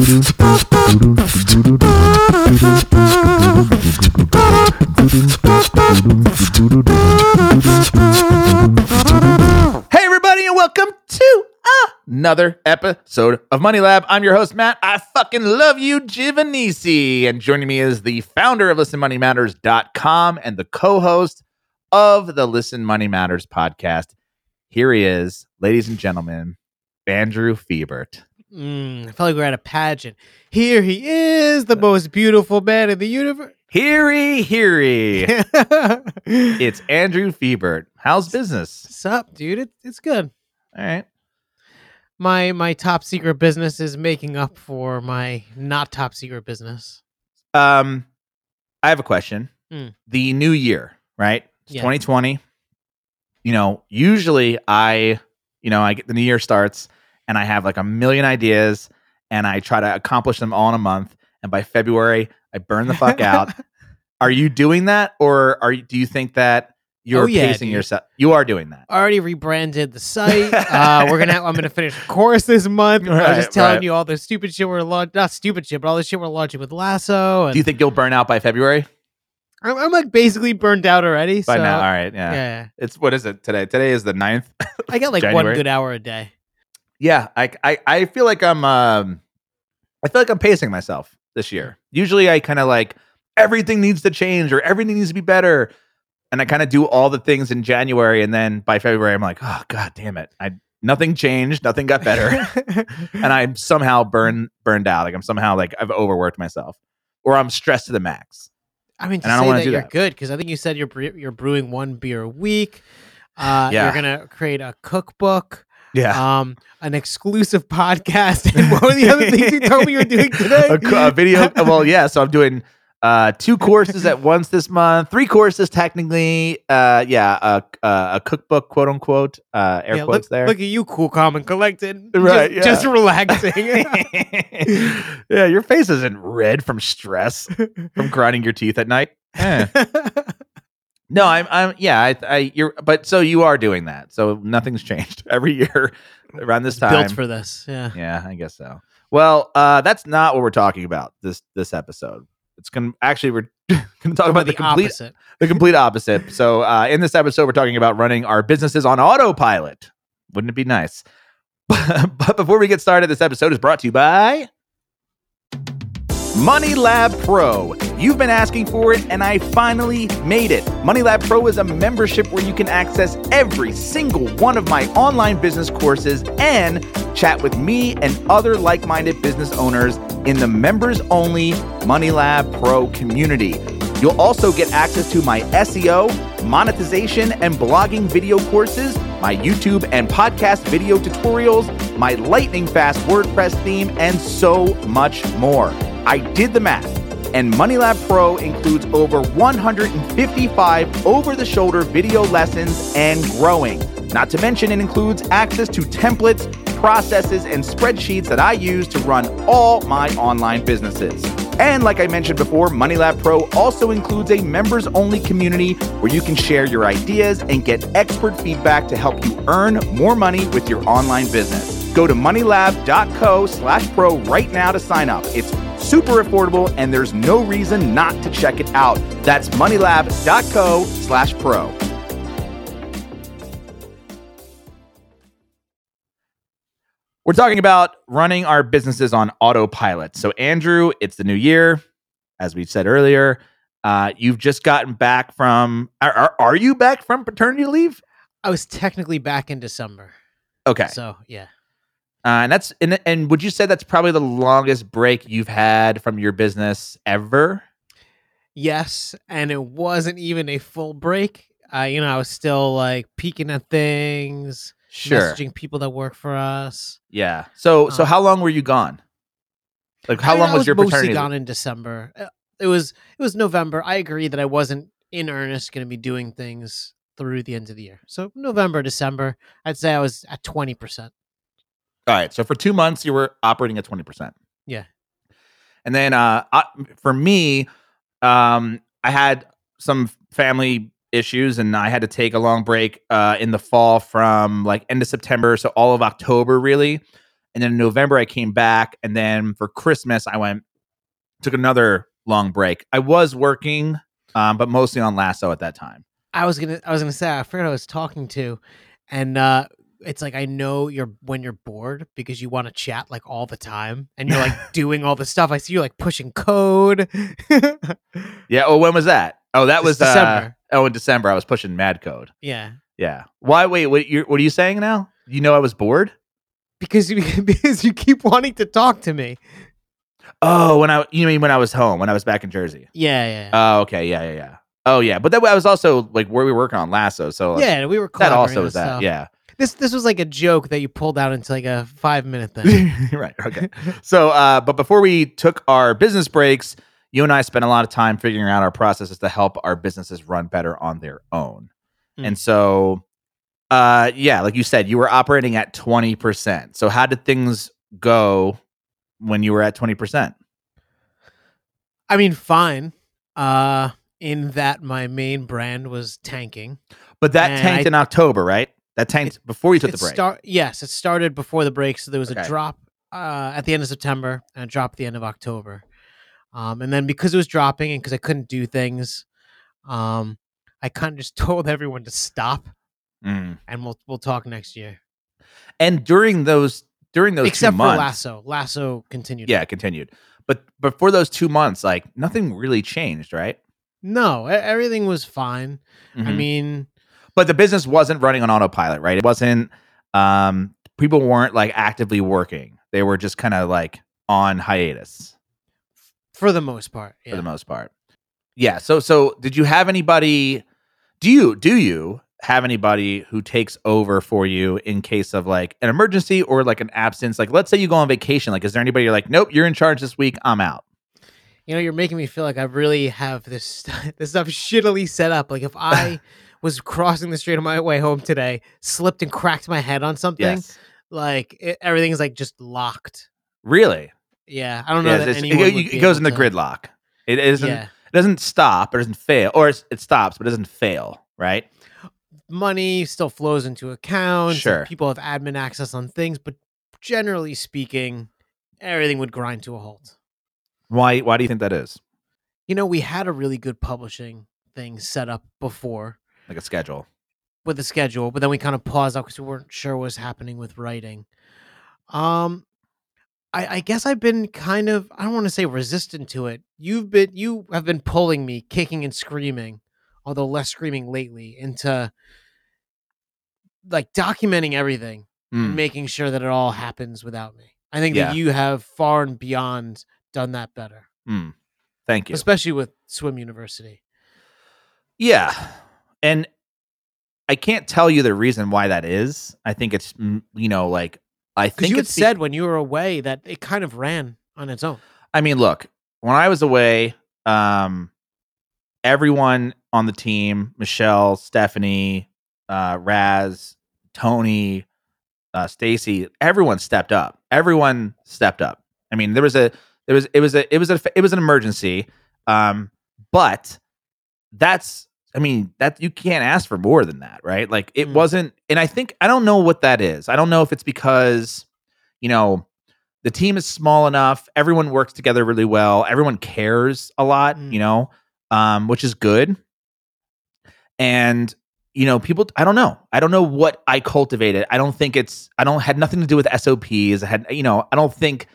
Hey, everybody, and welcome to another episode of Money Lab. I'm your host, Matt. I fucking love you, Giovanisci. And joining me is the founder of ListenMoneyMatters.com and the co host of the Listen Money Matters podcast. Here he is, ladies and gentlemen, Andrew Fiebert. Mm, I felt like we are at a pageant. Here he is, the most beautiful man in the universe. Heary, heary. it's Andrew Fiebert. How's business? What's up, dude? It, it's good. All right. My my top secret business is making up for my not top secret business. Um, I have a question. Mm. The new year, right? It's Yeah. 2020. You know, usually I, you know, I get the new year starts and I have like a million ideas and I try to accomplish them all in a month. And by February, I burn the fuck out. Are you doing that, or are you, do you think that you're Oh, yeah, pacing dude. yourself? You are doing that. Already rebranded the site. Uh, we're gonna. I'm gonna finish a course this month. I was Right, just telling right. you all the stupid shit we're launching. Not stupid shit, but all the shit we're launching with Lasso. And Do you think you'll burn out by February? I'm, I'm like basically burned out already. By so, now, all right, yeah. yeah. It's what is it today? Today is the 9th. I got like January. one good hour a day. Yeah, I, I I feel like I'm um I feel like I'm pacing myself this year. Usually I kind of like everything needs to change or everything needs to be better. And I kind of do all the things in January and then by February I'm like, "Oh god damn it. I nothing changed, nothing got better." and I'm somehow burned burned out. Like I'm somehow like I've overworked myself or I'm stressed to the max. I mean, to And I don't wanna that do you're that. good because I think you said you're you're brewing one beer a week. Uh, Yeah. You're gonna create a cookbook, Yeah. um, an exclusive podcast, and what were the other things you told me you were doing today? a, a video. well, yeah. So I'm doing uh, two courses at once this month. Three courses technically. Uh, yeah, a, a, a cookbook, quote unquote. Uh, air Yeah, quotes look, there. look at you, cool, calm, and collected. Right, Just, just relaxing. yeah, your face isn't red from stress from grinding your teeth at night. Eh. No, I'm. I'm. Yeah, I. I. You're. But so you are doing that. So nothing's changed every year around this time. Built for this. Yeah. Yeah, I guess so. Well, uh, that's not what we're talking about this this episode. It's gonna actually we're gonna talk about the, the complete opposite. the complete opposite. So uh, in this episode, we're talking about running our businesses on autopilot. Wouldn't it be nice? but before we get started, this episode is brought to you by Money Lab Pro. You've been asking for it, and I finally made it. Money Lab Pro is a membership where you can access every single one of my online business courses and chat with me and other like minded business owners in the members only Money Lab Pro community. You'll also get access to my SEO, monetization, and blogging video courses, my YouTube and podcast video tutorials, my lightning fast WordPress theme, and so much more. I did the math, and MoneyLab Pro includes over 155 over the shoulder video lessons and growing. Not to mention, it includes access to templates, processes, and spreadsheets that I use to run all my online businesses. And like I mentioned before, MoneyLab Pro also includes a members only community where you can share your ideas and get expert feedback to help you earn more money with your online business. Go to moneylab.co slash pro right now to sign up. It's super affordable and there's no reason not to check it out. That's moneylab.co slash pro. We're talking about running our businesses on autopilot. So, Andrew, it's the new year. As we said earlier, uh, you've just gotten back from, are, are, are you back from paternity leave? I was technically back in December. Okay. So yeah. Uh, and that's, and, and would you say that's probably the longest break you've had from your business ever? Yes, and it wasn't even a full break. Uh, you know, I was still like peeking at things, Sure. messaging people that work for us. Yeah. So, so Um, how long were you gone? Like, how I- long I was, your mostly paternity? gone in December? Uh, It was it was November. I agree that I wasn't in earnest going to be doing things through the end of the year. So November, December, I'd say I was at twenty percent. All right. So for two months, you were operating at 20%. Yeah. And then uh, I, for me, um, I had some family issues and I had to take a long break uh, in the fall from like end of September. So all of October, really. and then in November I came back, and then for Christmas I went took another long break. I was working, um, but mostly on Lasso at that time. I was gonna I was gonna say I forgot I was talking to, and uh it's like I know you're when you're bored because you want to chat like all the time and you're like doing all the stuff. I see you like pushing code. Yeah. Oh, when was that? Oh, that was December. December. oh, in December I was pushing Mad Code. yeah. Yeah. Why? Wait. What? You what are you saying now? You know I was bored. Because you because you keep wanting to talk to me. Oh, when I you mean when I was home when I was back in Jersey. Yeah, yeah. Oh, okay. Yeah, yeah, yeah. Oh, yeah. But that I was also like where we were working on Lasso, so yeah, we were that also is that. stuff. Yeah. This this was like a joke that you pulled out into like a five minute thing. right. Okay. So, uh, but before we took our business breaks, you and I spent a lot of time figuring out our processes to help our businesses run better on their own. Mm. And so, uh, yeah, like you said, you were operating at 20%. So, how did things go when you were at 20%? I mean, fine. Uh, in that my main brand was tanking. But that tanked I- in October, right? That tanked before you took the break. start yes, it started before the break, so there was Okay. a drop uh, at the end of September and a drop at the end of October. Um, and then because it was dropping and because I couldn't do things, um, I kind of just told everyone to stop Mm. and we'll we'll talk next year. And during those during those Except two for months, Lasso, Lasso continued. yeah, it continued. But for those two months, like nothing really changed, right? no, everything was fine. I Mhm. mean, but the business wasn't running on autopilot, right? It wasn't. Um, people weren't like actively working; they were just kind of like on hiatus for the most part, for the most part. Yeah. So so did you have anybody? Do you do you have anybody who takes over for you in case of like an emergency or like an absence? Like, let's say you go on vacation. Like, is there anybody you're like, nope, you're in charge this week. I'm out. you know, you're making me feel like I really have this this stuff shittily set up. Like if I was crossing the street on my way home today, slipped and cracked my head on something, Yes. like it, everything's like just locked. Really? Yeah, I don't know it's- it, anyone it goes into to- gridlock. It isn't. Yeah, It doesn't stop. It doesn't fail, or it's, it stops, but it doesn't fail. Right? money still flows into accounts. Sure. people have admin access on things, but generally speaking, everything would grind to a halt. Why? Why do you think that is? You know, we had a really good publishing thing set up before Like a schedule. with a schedule, but then we kind of paused out because we weren't sure what was happening with writing. Um, I, I guess I've been kind of I don't want to say resistant to it. You've been you have been pulling me, kicking and screaming, although less screaming lately, into like documenting everything and Mm. making sure that it all happens without me. I think Yeah. that you have far and beyond done that better, Mm. Thank you. especially with Swim University. Yeah. And I can't tell you the reason why that is. I think it's, mm, you know, like, I think you had said when you were away that it kind of ran on its own. I mean, look, when I was away, um, everyone on the team, Michelle, Stephanie, uh, Raz, Tony, uh, Stacy, everyone stepped up. Everyone stepped up. I mean, there was a, there was, it was a, it was a, it was an emergency. Um, but that's, I mean, that you can't ask for more than that, right? Like it Mm. wasn't, and I think, I don't know what that is. I don't know if it's because, you know, the team is small enough everyone works together really well everyone cares a lot Mm. you know um, which is good and you know people i don't know i don't know what i cultivated i don't think it's i don't had nothing to do with sops i had you know i don't think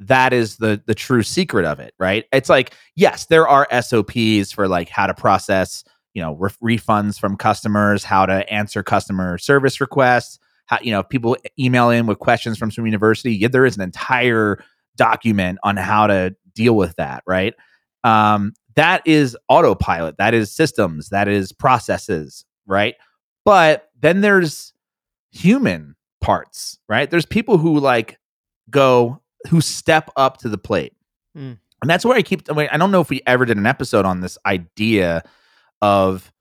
that is the the true secret of it right it's like yes there are sops for like how to process you know re- refunds from customers how to answer customer service requests how you know if people email in with questions from Swim University yeah, there is an entire document on how to deal with that right? Um, that is autopilot that is systems that is processes right? But then there's human parts right? There's people who like go who step up to the plate. Mm. and that's where i keep I, mean, I don't know if we ever did an episode on this idea of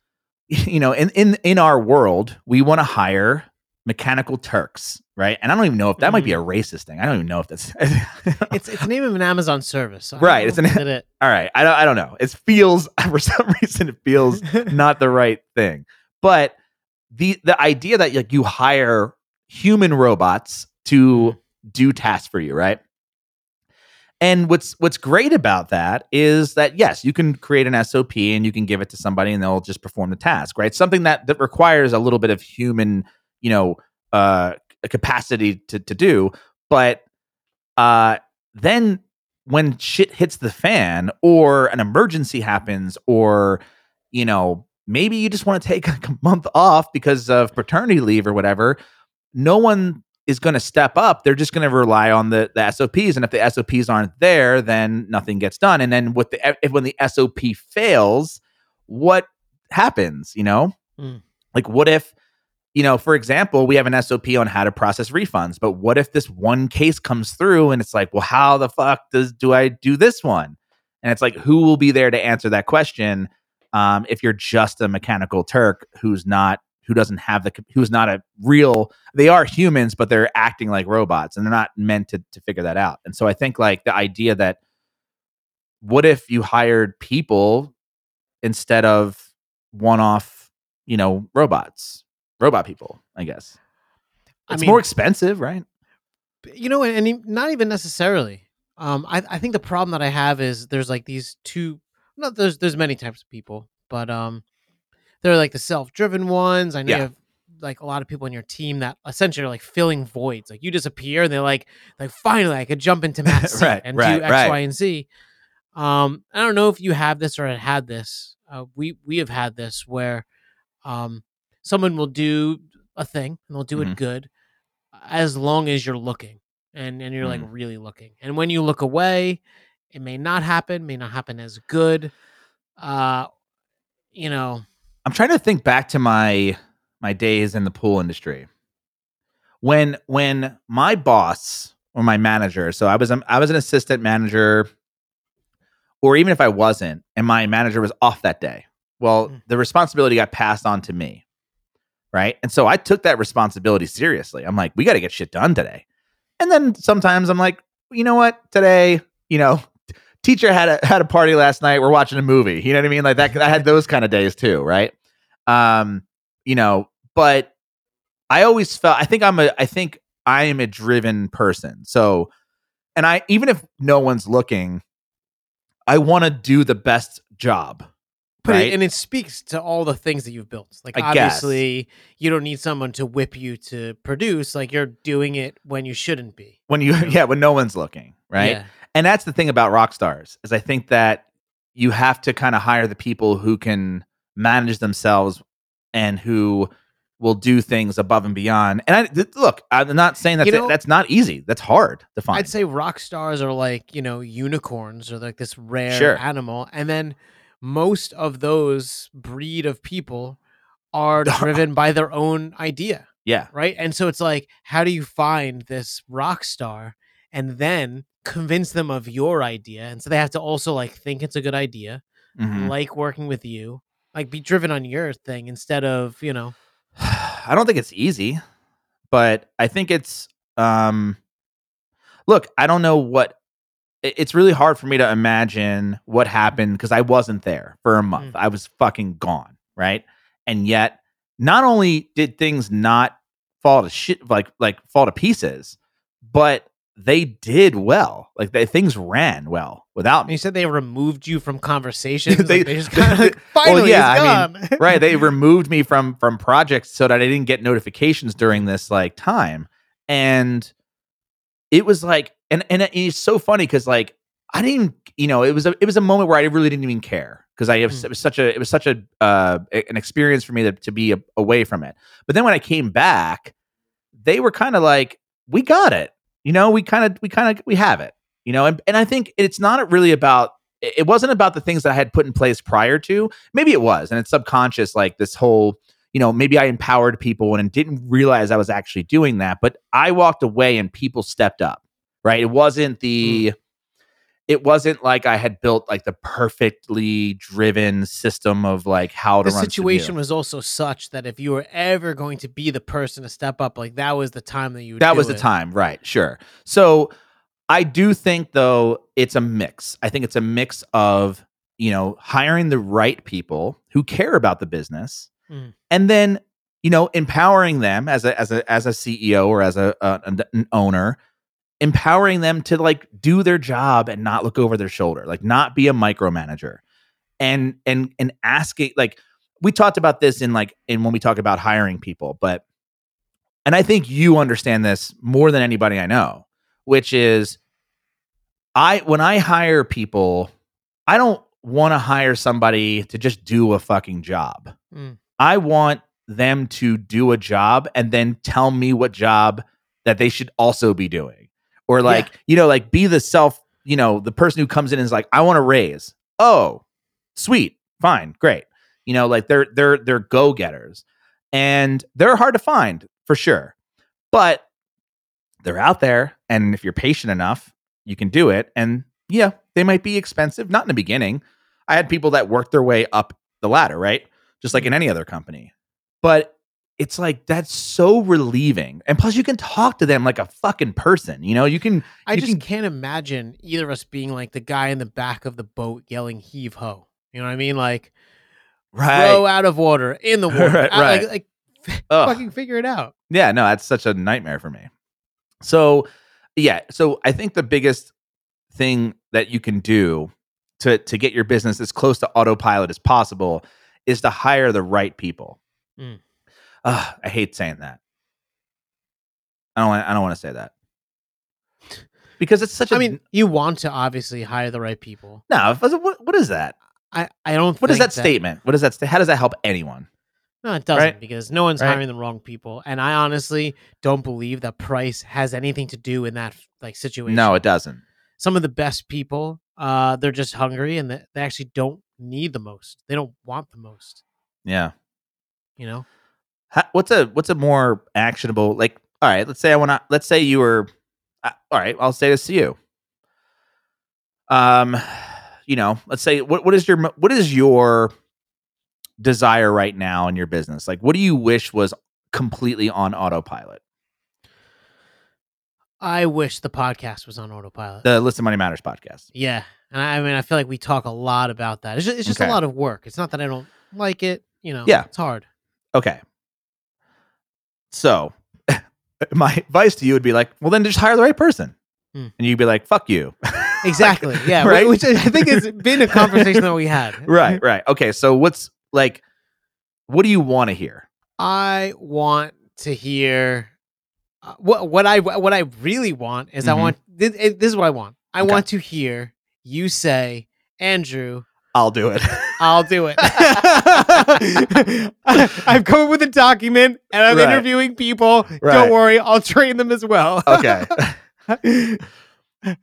you know in in in our world we want to hire mechanical turks right and i don't even know if that might be mm-hmm. a racist thing i don't even know if that's It's it's the name of an Amazon service. I Right, it's an- it. all right i don't i don't know it feels for some reason it feels not the right thing but the the idea that like you hire human robots to mm-hmm. do tasks for you, right? And what's what's great about that is that yes, you can create an SOP and you can give it to somebody and they'll just perform the task, right? Something that that requires a little bit of human, you know, uh capacity to to do, but uh then when shit hits the fan or an emergency happens or you know, maybe you just want to take like a month off because of paternity leave or whatever, no one is going to step up. They're just going to rely on the, the SOPs, and if the SOPs aren't there, then nothing gets done. And then with the if when the SOP fails, what happens? You know, Mm. like what if you know, for example, we have an SOP on how to process refunds, but what if this one case comes through and it's like, well, how the fuck does do I do this one? And it's like, who will be there to answer that question? Um, if you're just a mechanical Turk who's not who doesn't have the who's not a real they are humans but they're acting like robots and they're not meant to to figure that out and so i think like the idea that what if you hired people instead of one-off you know robots robot people i guess I it's mean- more expensive right you know, and not even necessarily. Um, I, I think the problem that I have is there's like these two. Not there's there's many types of people, but um, there are like the self-driven ones. I know Yeah. you have like a lot of people in your team that essentially are like filling voids. Like you disappear, and they're like, like finally I could jump into seat Right, and right, do X, right. Y, and Z. Um, I don't know if you have this or had had this. Uh, we we have had this where, um, someone will do a thing and they'll do Mhm. it good, as long as you're looking and and you're like Mm. really looking. And when you look away, it may not happen, may not happen as good. Uh, you know, I'm trying to think back to my my days in the pool industry. When when my boss or my manager, so I was um, I was an assistant manager, or even if I wasn't, and my manager was off that day, well, Mm. the responsibility got passed on to me, right? And so I took that responsibility seriously. I'm like, we got to get shit done today. And then sometimes I'm like, you know what, today, you know, teacher had a had a party last night. We're watching a movie. You know what I mean? Like that. I had those kind of days too, right? Um, you know, but I always felt. I think I'm a. I think I am a driven person. So, and I even if no one's looking, I want to do the best job. but right? it, and it speaks to all the things that you've built. Like I guess. obviously, you don't need someone to whip you to produce. Like you're doing it when you shouldn't be. when you, yeah, when no one's looking, right? Yeah. And that's the thing about rock stars is I think that you have to kind of hire the people who can manage themselves and who will do things above and beyond. And I th- look, I'm not saying that You know- that's not easy. That's hard to find. I'd say rock stars are like, you know, unicorns or like this rare Sure. animal. And then most of those breed of people are driven by their own idea, yeah, right? And so it's like, how do you find this rock star and then convince them of your idea? And so they have to also like think it's a good idea, Mhm. like working with you, like be driven on your thing instead of, you know, I don't think it's easy, but I think it's um look, I don't know what it's really hard for me to imagine what happened because I wasn't there for a month. Mm. I was fucking gone, right? And yet, not only did things not fall to shit like like fall to pieces, but they did well. Like they, things ran well without me. you said they removed you from conversations. They- like they just kind of like, finally yeah, it's I gone. right they removed me from from projects so that i didn't get notifications during this like time and it was like and and it's so funny because like i didn't you know it was a it was a moment where i really didn't even care because i have, Mm. it was such a it was such a uh an experience for me to, to be a, away from it but then when i came back they were kind of like we got it you know we kind of we kind of we have it you know and, and i think it's not really about it wasn't about the things that i had put in place prior to. Maybe it was and it's subconscious like this whole you know maybe i empowered people and didn't realize i was actually doing that but i walked away and people stepped up right? It wasn't the mm. It wasn't like i had built like the perfectly driven system of like how to the situation was also such that if you were ever going to be the person to step up, like that was the time that you would that was the time right sure. So i do think though it's a mix. I think it's a mix of you know hiring the right people who care about the business Mm. and then you know empowering them as a as a as a ceo or as a, a an owner empowering them to like do their job and not look over their shoulder, like not be a micromanager. And and and asking like we talked about this in like in when we talk about hiring people, but and I think you understand this more than anybody I know, which is I when I hire people, I don't want to hire somebody to just do a fucking job. Mm. I want them to do a job and then tell me what job that they should also be doing. Or like, you know, like be the self, you know, the person who comes in and is like, I want to raise. Oh, sweet, fine, great. You know, like they're they're they're go-getters. And they're hard to find for sure. But they're out there. And if you're patient enough, you can do it. And yeah, they might be expensive, not in the beginning. I had people that worked their way up the ladder, right? Just like mm-hmm. in any other company. But it's like that's so relieving. And plus you can talk to them like a fucking person. You know, you can I you just can- can't imagine either of us being like the guy in the back of the boat yelling "heave ho." You know what I mean? Like right. row out of water in the water. Right, right. Like, like fucking figure it out. Yeah, no, that's such a nightmare for me. So, yeah, so I think the biggest thing that you can do to to get your business as close to autopilot as possible is to hire the right people. Mm. Ugh, I hate saying that. I don't. Want, I don't want to say that because it's such a. I mean, you want to obviously hire the right people. no. What, what is that? I, I don't. What is think that statement? What is that? Sta- how does that help anyone? No, it doesn't Right? because no one's Right? hiring the wrong people, and I honestly don't believe that price has anything to do in that like situation. No, it doesn't. some of the best people, uh, they're just hungry and they, they actually don't need the most. They don't want the most. Yeah. You know. How, what's a what's a more actionable like all right let's say i want to let's say you were uh, all right i'll say this to you um you know let's say what what is your what is your desire right now in your business like what do you wish was completely on autopilot I wish the podcast was on autopilot. the listen money matters podcast yeah, and I, I mean, I feel like we talk a lot about that. It's just, it's just Okay. a lot of work. It's not that I don't like it. You know. Yeah. it's hard. okay so my advice to you would be like well then just hire the right person Hmm. and you'd be like fuck you Exactly. yeah. right? Which I think has been a conversation that we had. right right okay so what's like what do you want to hear I want to hear uh, what what I what I really want is I Mhm. want this, this is what I want. I Okay. want to hear you say, Andrew, i'll do it I'll do it. I've come up with a document and I'm Right. interviewing people. Right. Don't worry, I'll train them as well. okay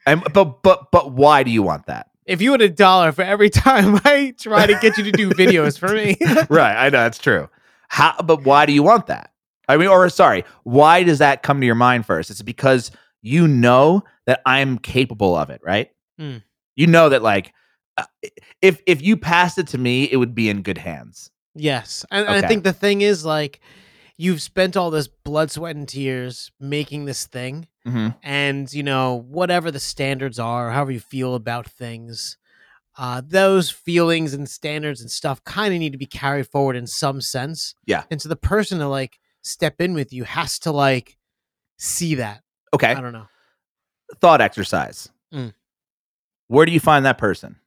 and, but but but why do you want that if you had a dollar for every time I try to get you to do videos for me, right i know that's true how but why do you want that i mean or sorry why does that come to your mind first it's because you know that i'm capable of it right Mm. you know that like if if you passed it to me it would be in good hands yes. And, and I think the thing is like you've spent all this blood, sweat, and tears making this thing. mm-hmm. and you know whatever the standards are however you feel about things uh, those feelings and standards and stuff kind of need to be carried forward in some sense Yeah. and so the person to like step in with you has to like see that okay i don't know thought exercise Mm. where do you find that person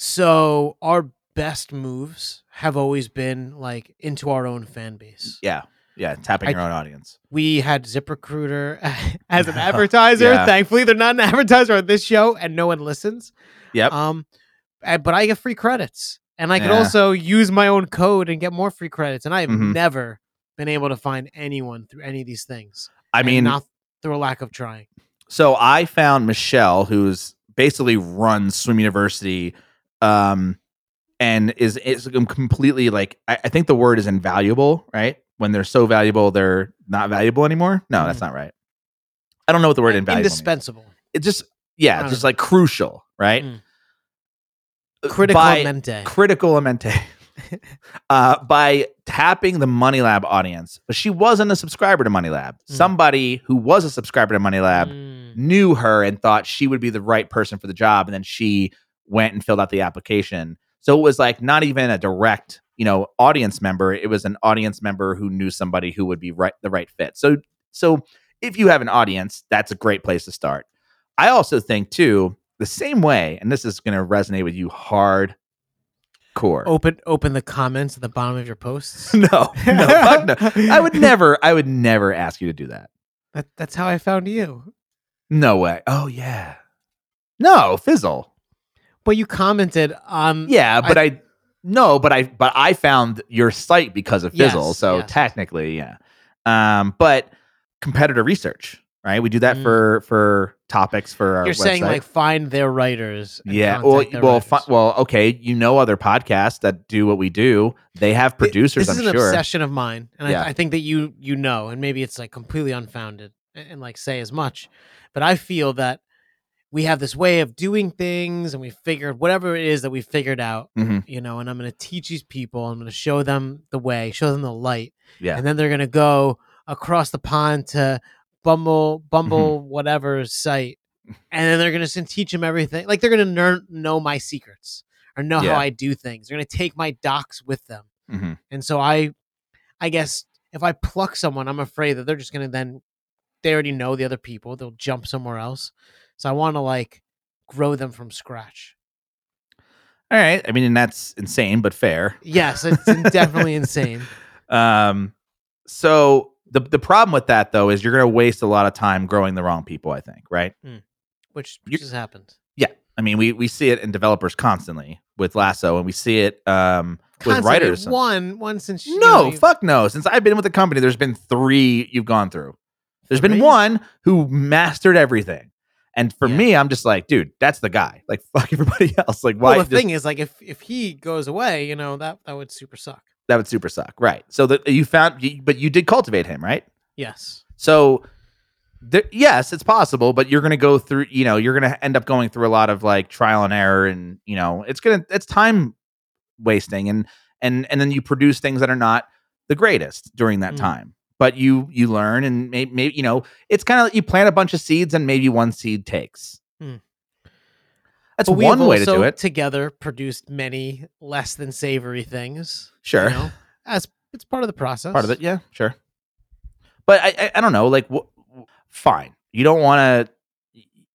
so our best moves have always been like into our own fan base yeah yeah tapping I- your own audience we had ZipRecruiter as an advertiser. Yeah. Thankfully, they're not an advertiser on this show, and no one listens. Yep. Um, but I get free credits, and I can Yeah. also use my own code and get more free credits. And I have Mhm. never been able to find anyone through any of these things. i mean not through a lack of trying. so I found Michelle, who's basically runs Swim University, um, and is is completely like I, I think the word is invaluable, right? When they're so valuable, they're not valuable anymore. No, that's Mhm. not right. I don't know what the word invaluable. means. Indispensable, It just yeah, just don't like crucial, right? Mm. Uh, critical by- critical uh, by tapping the Money Lab audience. But she wasn't a subscriber to Money Lab. Mm. Somebody who was a subscriber to Money Lab Mm. knew her and thought she would be the right person for the job and then she went and filled out the application so it was like not even a direct you know audience member it was an audience member who knew somebody who would be right the right fit so so if you have an audience, that's a great place to start. I also think too, the same way, and this is going to resonate with you hard core. Open open the comments at the bottom of your posts. no, no, no. I would never, I would never ask you to do that. That, that's how I found you. No way. Oh yeah. No, fizzle. But you commented on Yeah, but I, no, but I but I found your site because of Fizzle. Yes, so yes. technically, yeah. Um, but competitor research, right? We do that Mm. for for topics for our You're saying like find their writers. yeah, well, well, fi- well, okay. You know other podcasts that do what we do. They have producers. This I'm is an sure. obsession of mine, and Yeah. I, I think that you you know, and maybe it's like completely unfounded, and, and like say as much, but I feel that we have this way of doing things, and we figured whatever it is that we figured out, Mhm. you know, and I'm going to teach these people, I'm going to show them the way, show them the light, Yeah. and then they're going to go across the pond to Bumble Mm-hmm. Bumble whatever site, and then they're going to teach them everything. Like they're going to know my secrets or know Yeah. how I do things. They're going to take my docs with them. Mhm. And so I, I guess if I pluck someone, I'm afraid that they're just gonna then they already know the other people. They'll jump somewhere else. So I want to like grow them from scratch. All right. I mean, and that's insane, but fair. Yes, it's definitely insane. Um, so the the problem with that though is you're going to waste a lot of time growing the wrong people. I think, right? Which You- just happened. Yeah, I mean, we we see it in developers constantly with Lasso, and we see it um, with writers. One, one since you no, know, fuck no. Since I've been with the company, there's been three you've gone through. There's been one who mastered everything, and for Yeah. me, I'm just like, dude, that's the guy. Like, fuck everybody else. Like, why? Well, the just- thing is, like, if if he goes away, you know that that would super suck. that would super suck, right? So that you found, but you did cultivate him, right? Yes. So, there, yes, it's possible, but you're going to go through. You know, you're going to end up going through a lot of like trial and error, and you know, it's gonna it's time wasting, and and and then you produce things that are not the greatest during that Mm. time. But you you learn, and maybe, maybe you know, it's kind of like you plant a bunch of seeds, and maybe one seed takes. Mm. That's But one way to do it. Together, produced many less than savory things. you Sure. know, as it's part of the process. part of it yeah sure but i i, I don't know like wh- fine you don't want to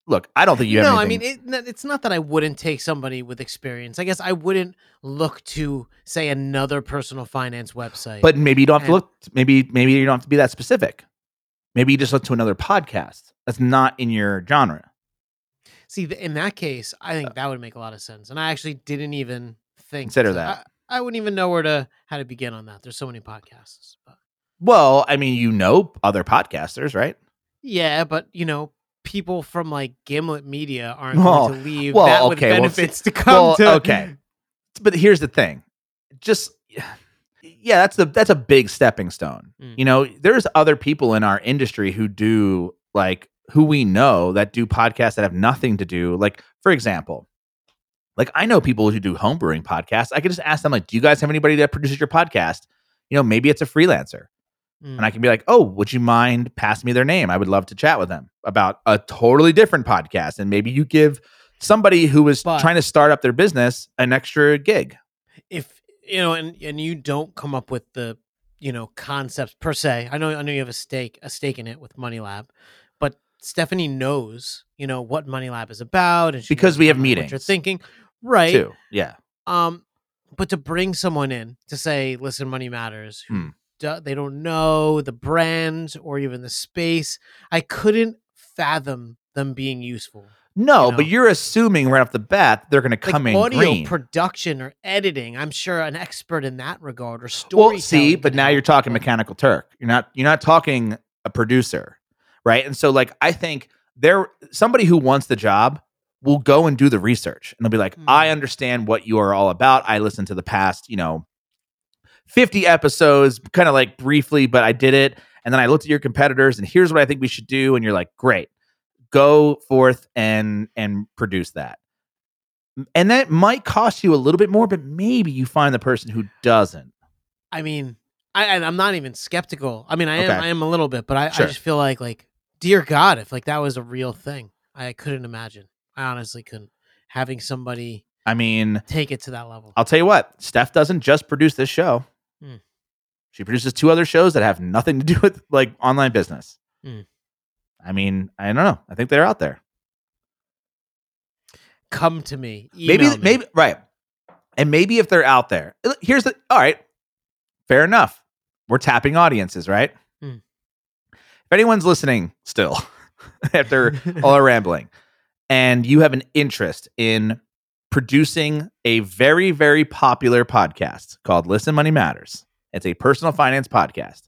look i don't think you have no, I mean it, it's not that I wouldn't take somebody with experience. I guess I wouldn't look to say another personal finance website. but maybe you don't have to look maybe maybe you don't have to be that specific maybe you just look to another podcast that's not in your genre see, in that case, I uh think that would make a lot of sense. And I actually didn't even think Consider that. I, I wouldn't even know where to how to begin on that. There's so many podcasts. But well i mean you know other podcasters right yeah, but you know. People from like Gimlet Media aren't going to leave well, that with okay, well, to come well, to. okay. but here's the thing just yeah that's the that's a big stepping stone Mm. you know there's other people in our industry who do like who we know that do podcasts that have nothing to do like for example like i know people who do homebrewing podcasts i could just ask them like do you guys have anybody that produces your podcast you know maybe it's a freelancer Mm. and i can be like oh would you mind passing me their name? I would love to chat with them about a totally different podcast and maybe you give somebody who is But- trying to start up their business an extra gig. If you know and and you don't come up with the you know concepts per se i know i know you have a stake a stake in it with money lab but stephanie knows you know what money lab is about and Because we have kinda what you're meetings, thinking right? Too yeah. Um but to bring someone in to say listen money matters who Hmm. They don't know the brand or even the space. I couldn't fathom them being useful no You but you're assuming right off the bat they're going to come like in audio green. production or editing i'm sure an expert in that regard or story well see but now you're talking mechanical turk. You're not you're not talking a producer right? And so like i think there somebody who wants the job will go and do the research and they'll be like Mhm. i understand what you are all about. I listened to the past you know 50 episodes kind of like briefly but i did it and then i looked at your competitors and here's what i think we should do and you're like great go forth and and produce that and that might cost you a little bit more but maybe you find the person who doesn't I mean, I, I'm not even skeptical. I mean, I am. Okay. I am a little bit, but I, Sure. I just feel like, like, dear God, if like that was a real thing, I couldn't imagine. I honestly couldn't having somebody i mean take it to that level. I'll tell you what, Steph doesn't just produce this show. Hmm. She produces two other shows that have nothing to do with like online business. Hmm. I mean, I don't know. I think they're out there. Come to me. maybe me. maybe right. And maybe if they're out there. Here's the all right. Fair enough. We're tapping audiences, right? Hmm. If anyone's listening still after all our rambling and you have an interest in producing a very very popular podcast called Listen Money Matters. It's a personal finance podcast.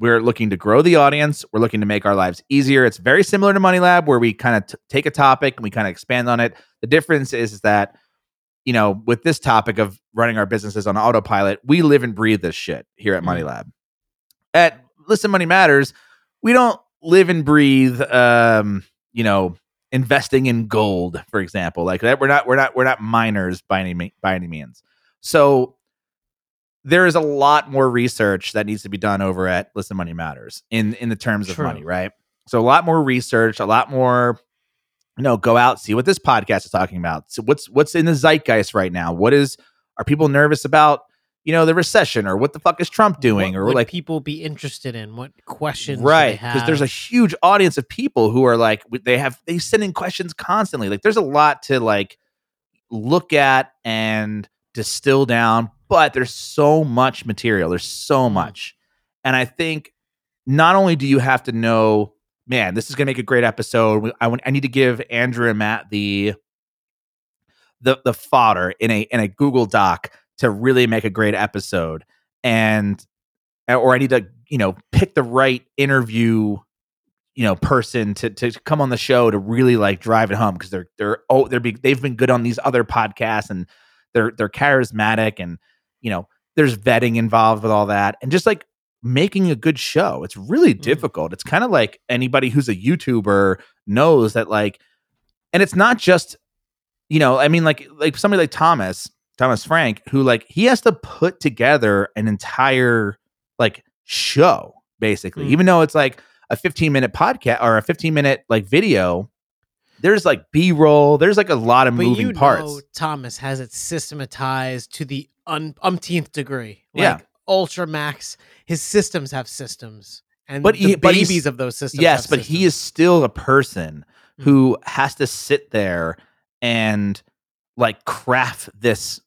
We're looking to grow the audience. We're looking to make our lives easier. It's very similar to Money Lab, where we kind of t- take a topic and we kind of expand on it. The difference is that, you know, with this topic of running our businesses on autopilot, we live and breathe this shit here at Money Lab. At Listen Money Matters, we don't live and breathe, um, you know, investing in gold, for example. Like that, we're not, we're not, we're not miners by any by any means. So there is a lot more research that needs to be done over at Listen Money Matters in in the terms of money, right? So a lot more research, a lot more you know, go out, see what this podcast is talking about. So what's what's in the zeitgeist right now? What is are people nervous about, you know, the recession or what the fuck is Trump doing What or like people be interested in? What questions? right Because there's a huge audience of people who are like they have they send in questions constantly like there's a lot to like look at and distill down but there's so much material there's so Mm. much and i think not only do you have to know man this is going to make a great episode I, want- I need to give andrew and matt the the the fodder in a in a google doc to really make a great episode and or I need to, you know, pick the right interview, you know, person to to come on the show to really like drive it home because they're they're oh they're be, they've been good on these other podcasts and they're they're charismatic and you know there's vetting involved with all that and just like making a good show. It's really Mm. difficult. It's kind of like anybody who's a YouTuber knows that like, and it's not just you know I mean like like somebody like Thomas Thomas Frank who like he has to put together an entire like show basically Mm. even though it's like a 15 minute podcast or a 15 minute like video there's like b-roll there's like a lot of but moving you parts know Thomas has it systematized to the un- umpteenth degree. Yeah. Like Ultra Max, his systems have systems, and But the he- but babies of those systems. yes but he is still a person Mm. who has to sit there and like craft this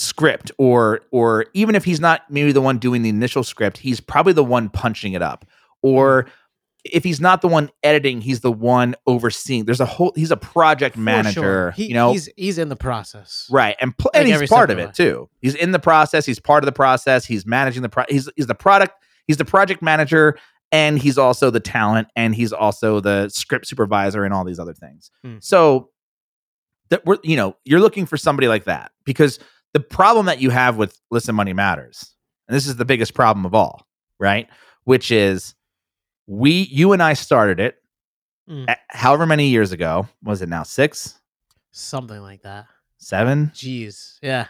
script or or even if he's not maybe the one doing the initial script he's probably the one punching it up. Or if he's not the one editing he's the one overseeing. There's a whole he's a project For manager sure. He- you know? he's he's in the process. right and, pl- Like and he's part of it too. He's in the process he's part of the process he's managing the pro he's he's the product he's the project manager and he's also the talent and he's also the script supervisor and all these other things. Hmm. so that we're you know you're looking for somebody like that because the problem that you have with listen money matters and this is the biggest problem of all right which is we you and i started it Mm. however many years ago was it now six Something like that. seven Jeez. Yeah.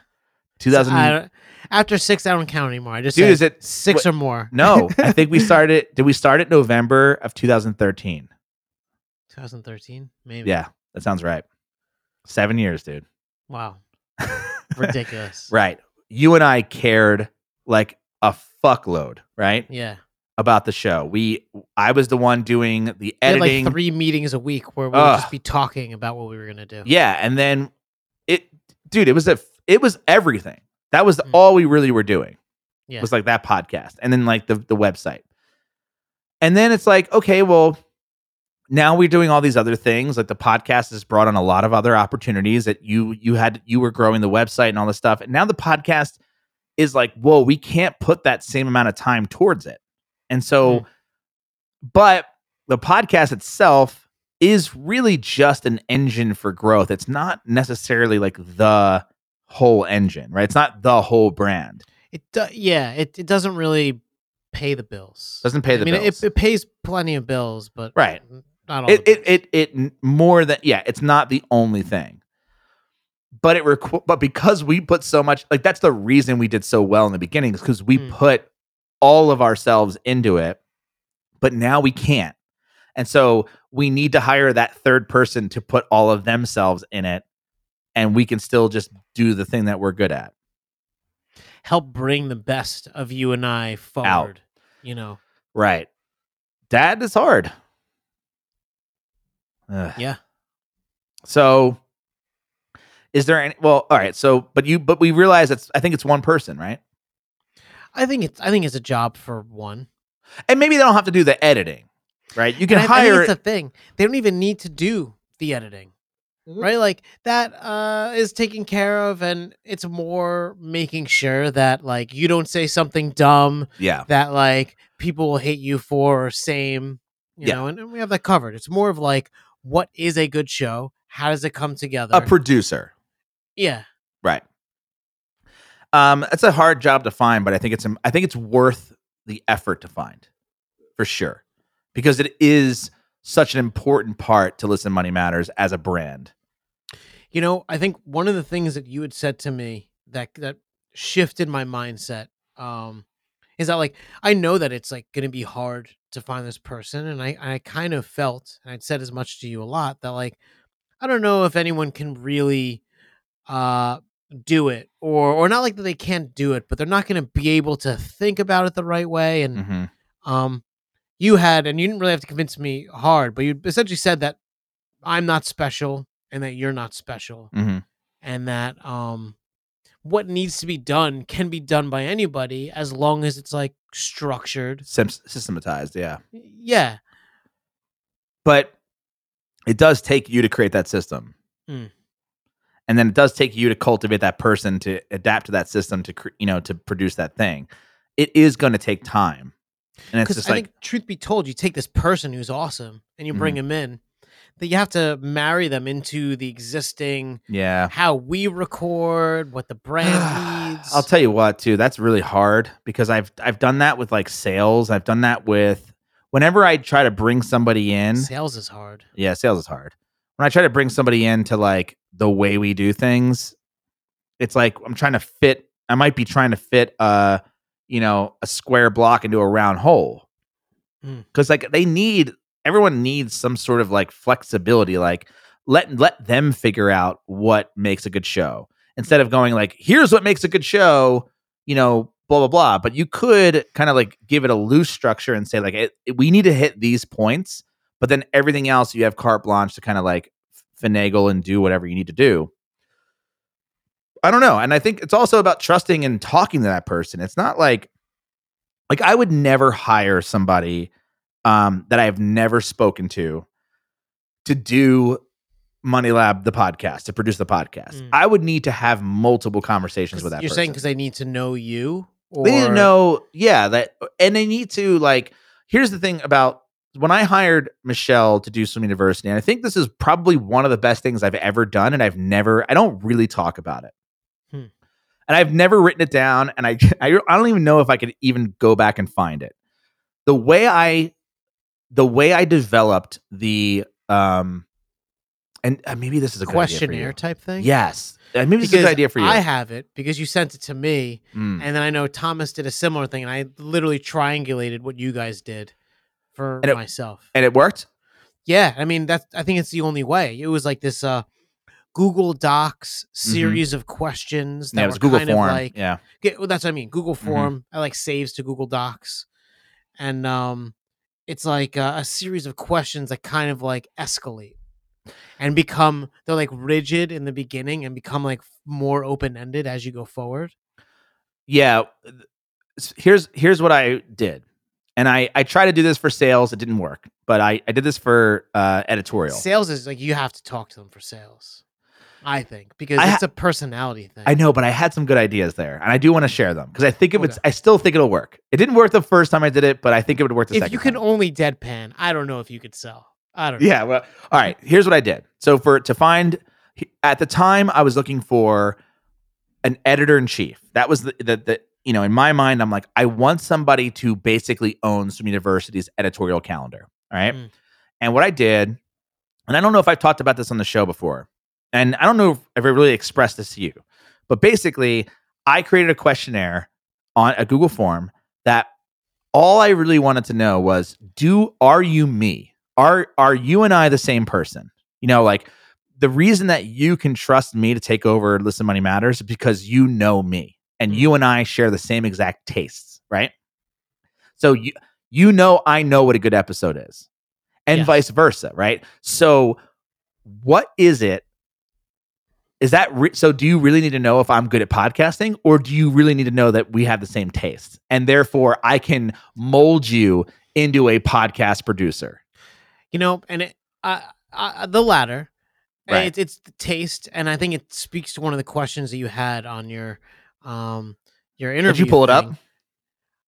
2000 I after six, I don't count anymore. I just Dude, is it- six what- or more? no i think we started did we start it november of 2013 2013, maybe. yeah that sounds right seven years dude Wow. Ridiculous. right you and i cared like a fuckload right Yeah. about the show. We I was the one doing the We had editing. like three meetings a week where we would Ugh. just be talking about what we were gonna do. yeah, and then it dude, it was a it was everything. That was Mm. all we really were doing. Yeah. Was like that podcast and then like the the website. And then it's like, okay, well, now we're doing all these other things. Like the podcast has brought on a lot of other opportunities that you you had you were growing the website and all this stuff. And now the podcast is like, whoa, we can't put that same amount of time towards it. And so, Mm. but the podcast itself is really just an engine for growth. It's not necessarily like the whole engine, right? It's not the whole brand. It do, yeah, it, it doesn't really pay the bills. Doesn't pay the I mean, bills. It, it pays plenty of bills, but Right. Not it, it it it more than yeah it's not the only thing. But it requ- but because we put so much like that's the reason we did so well in the beginning is because we Mm. put all of ourselves into it but now we can't. And so we need to hire that third person to put all of themselves in it and we can still just do the thing that we're good at. Help bring the best of you and I forward. You know, right. That is hard Ugh. Yeah. So is there any well, all right, so but you but we realize that's I think it's one person, right? I think it's I think it's a job for one. And maybe they don't have to do the editing. Right? You can And I- I think hire it's a thing. They don't even need to do the editing. Mhm. Right? Like that uh is taken care of and it's more making sure that like you don't say something dumb Yeah. that like people will hate you for or same, you Yeah. know, and, and we have that covered. It's more of like what is a good show? How does it come together? A producer. yeah. Right. Um, it's a hard job to find, but I think it's I think it's worth the effort to find, for sure, because it is such an important part to Listen Money Matters as a brand. You know, I think one of the things that you had said to me that that shifted my mindset um is that like I know that it's like going to be hard to find this person and I I kind of felt and I'd said as much to you a lot that like I don't know if anyone can really uh do it or or not like that they can't do it but they're not going to be able to think about it the right way and hmm um you had and you didn't really have to convince me hard but you essentially said that i'm not special and that you're not special hmm and that um what needs to be done can be done by anybody as long as it's like structured systematized, yeah. yeah But it does take you to create that system, Mm. and then it does take you to cultivate that person to adapt to that system to cre- you know to produce that thing. It is going to take time, and it's just i like think truth be told you take this person who's awesome and you bring Mhm. him in that you have to marry them into the existing yeah. how we record what the brand needs I'll tell you what, too. That's really hard because I've I've done that with like sales. I've done that with whenever I try to bring somebody in. sales is hard Yeah, sales is hard. When I try to bring somebody into like the way we do things, it's like I'm trying to fit. I might be trying to fit a you know a square block into a round hole Mm. because like they need everyone needs some sort of like flexibility. Like let let them figure out what makes a good show instead of going like here's what makes a good show. You know, blah blah blah. But you could kind of like give it a loose structure and say like it, it- we need to hit these points but then everything else you have carte blanche to kind of like finagle and do whatever you need to do. I don't know. And I think it's also about trusting and talking to that person. It's not like like I would never hire somebody um that I have never spoken to to do Money Lab the podcast, to produce the podcast. Mm. I would need to have multiple conversations with that you're person. saying because they need to know you or They need to know, yeah, that, and they need to like. Here's the thing about when I hired Michelle to do Swim University, and I think this is probably one of the best things I've ever done, and I've never, I don't really talk about it, Hmm. and I've never written it down, and I, I, I don't even know if I could even go back and find it. The way I, the way I developed the, um, and uh, maybe this is a questionnaire type thing Yes, uh, maybe this is a good idea for you. I have it because you sent it to me Mm. and then I know Thomas did a similar thing and I literally triangulated what you guys did for And it- myself and it worked. yeah I mean that's I think it's the only way it was like this uh Google Docs series of questions that Mm-hmm. Yeah, it was were Google kind Form. of like yeah. Yeah, well, that's what I mean. Google Mhm. Form, I like saves to Google Docs, and um, it's like a, a series of questions that kind of like escalate and become they're like rigid in the beginning and become like more open ended as you go forward. yeah here's here's what i did and i i tried to do this for sales it didn't work but i i did this for uh editorial Sales is like you have to talk to them for sales, I think, because I ha- it's a personality thing. i know but i had some good ideas there and i do want to share them because i think it would Okay. i still think it'll work it didn't work the first time i did it but i think it would work the if second you can time. only deadpan, I don't know if you could sell. I don't know. yeah well all right here's what i did so for to find at the time i was looking for an editor in chief that was the, the the you know in my mind i'm like i want somebody to basically own Swim University's editorial calendar all right Mm. and what i did and i don't know if i've talked about this on the show before and i don't know if i've ever really expressed this to you but basically i created a questionnaire on a google form that all i really wanted to know was do are you me are are you and i the same person you know like the reason that you can trust me to take over listen money matters is because you know me and Mm. you and i share the same exact tastes right so you you know i know what a good episode is and vice versa, right? So, what is it? Is that re- so? Do you really need to know if I'm good at podcasting, or do you really need to know that we have the same taste, and therefore I can mold you into a podcast producer? You know, and it, uh, uh, the latter. Right. It's it's the taste, and I think it speaks to one of the questions that you had on your um your interview. Did you pull it up?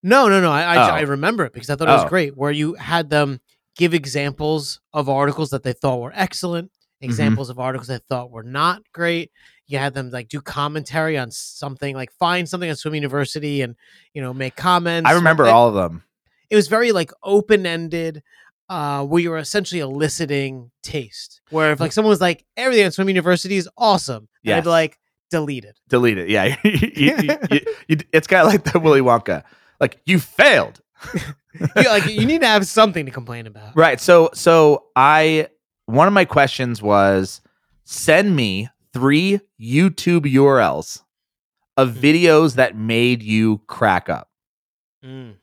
No, no, no. I I, Oh. I remember it because I thought it was Oh. great. Where you had them give examples of articles that they thought were excellent, Mm-hmm. examples of articles I thought were not great. You had them like do commentary on something, like find something on Swim University, and you know make comments. I remember all of them. it was very like open ended, uh, where you were essentially eliciting taste. Where if like someone was like, everything at Swim University is awesome, yeah, I'd be like, delete it. Delete it. Yeah, you- you- you- it's kind of like the Willy Wonka. Like you failed. you, like you need to have something to complain about. Right. So so I one of my questions was send me three YouTube URLs of Mhm. videos that made you crack up. Mm.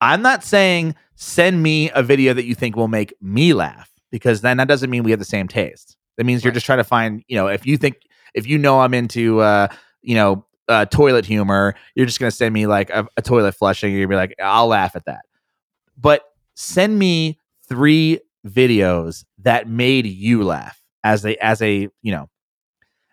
I'm not saying send me a video that you think will make me laugh because then that doesn't mean we have the same taste. That means you're just trying to find, you know, if you think if you know I'm into uh, you know, uh, toilet humor, you're just gonna send me like a, a toilet flushing. You're gonna be like, I'll laugh at that. But send me three videos that made you laugh as a as a you know.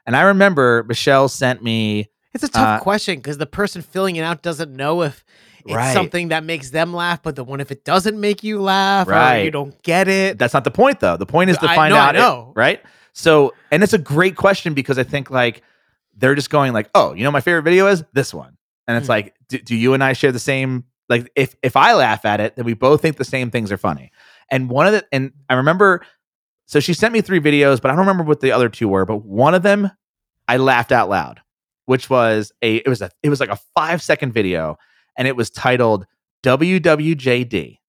And I remember Michelle sent me It's a tough Uh, question because the person filling it out doesn't know if it's Right. something that makes them laugh, but the one if it doesn't make you laugh or you don't get it. that's not the point though. The point is to I- find no, I out it- right? So, and it's a great question because I think like they're just going like, "Oh, you know my favorite video is this one." And it's Mm. like, do, do you and I share the same like if if I laugh at it, then we both think the same things are funny. And one of the and I remember so she sent me three videos, but I don't remember what the other two were, but one of them I laughed out loud, which was a it was a it was like a 5 second video and it was titled WWJD,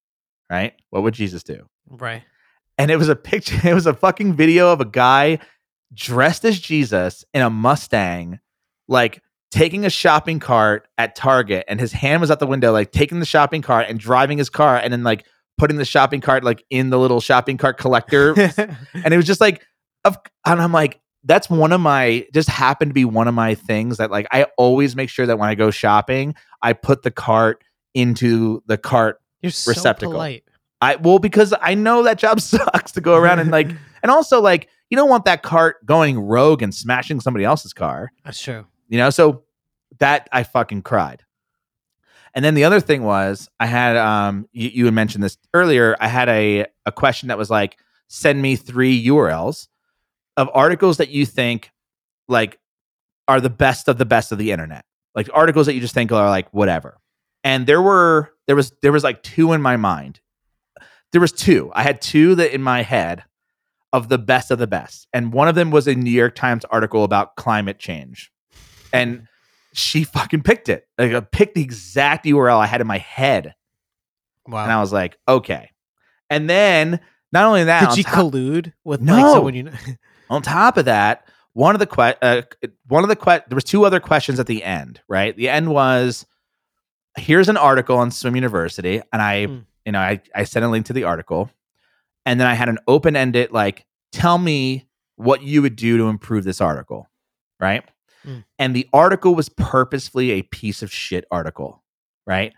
right? What would Jesus do? right. and it was a picture it was a fucking video of a guy dressed as jesus in a mustang like taking a shopping cart at target and his hand was out the window like taking the shopping cart and driving his car and then like putting the shopping cart like in the little shopping cart collector and it was just like of and i'm like that's one of my just happened to be one of my things that like i always make sure that when i go shopping i put the cart into the cart You're so receptacle. polite. I well because I know that job sucks to go around and like and also like you don't want that cart going rogue and smashing somebody else's car, That's true. you know? So that I fucking cried. And then the other thing was I had um you, you had mentioned this earlier, I had a a question that was like send me three URLs of articles that you think like are the best of the best of the internet. Like articles that you just think are like whatever. And there were there was there was like two in my mind there was two. I had two that in my head of the best of the best, and one of them was a New York Times article about climate change, and she fucking picked it. Like, I picked the exact URL I had in my head, Wow. and I was like, okay. And then not only that, Did she top- collude with like No. someone you know? on top of that, one of the que- uh, one of the que- there was two other questions at the end. Right, the end was here's an article on Swim University, and I Hmm. you know I I sent a link to the article, and then I had an open ended like tell me what you would do to improve this article, right? Hmm. And the article was purposefully a piece of shit article, right?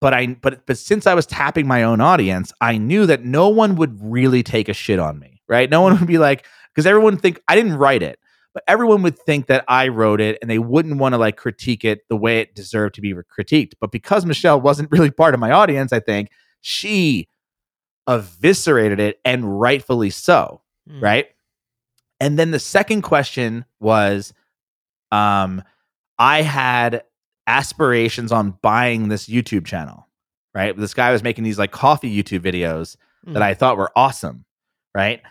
But I but but since I was tapping my own audience, I knew that no one would really take a shit on me, right? No one would be like because everyone think I didn't write it, but everyone would think that I wrote it and they wouldn't want to like critique it the way it deserved to be critiqued. But because Michelle wasn't really part of my audience, I think she eviscerated it and rightfully so, Mm. right? And then the second question was um I had aspirations on buying this YouTube channel, right? This guy was making these like coffee YouTube videos that Mm. I thought were awesome, right?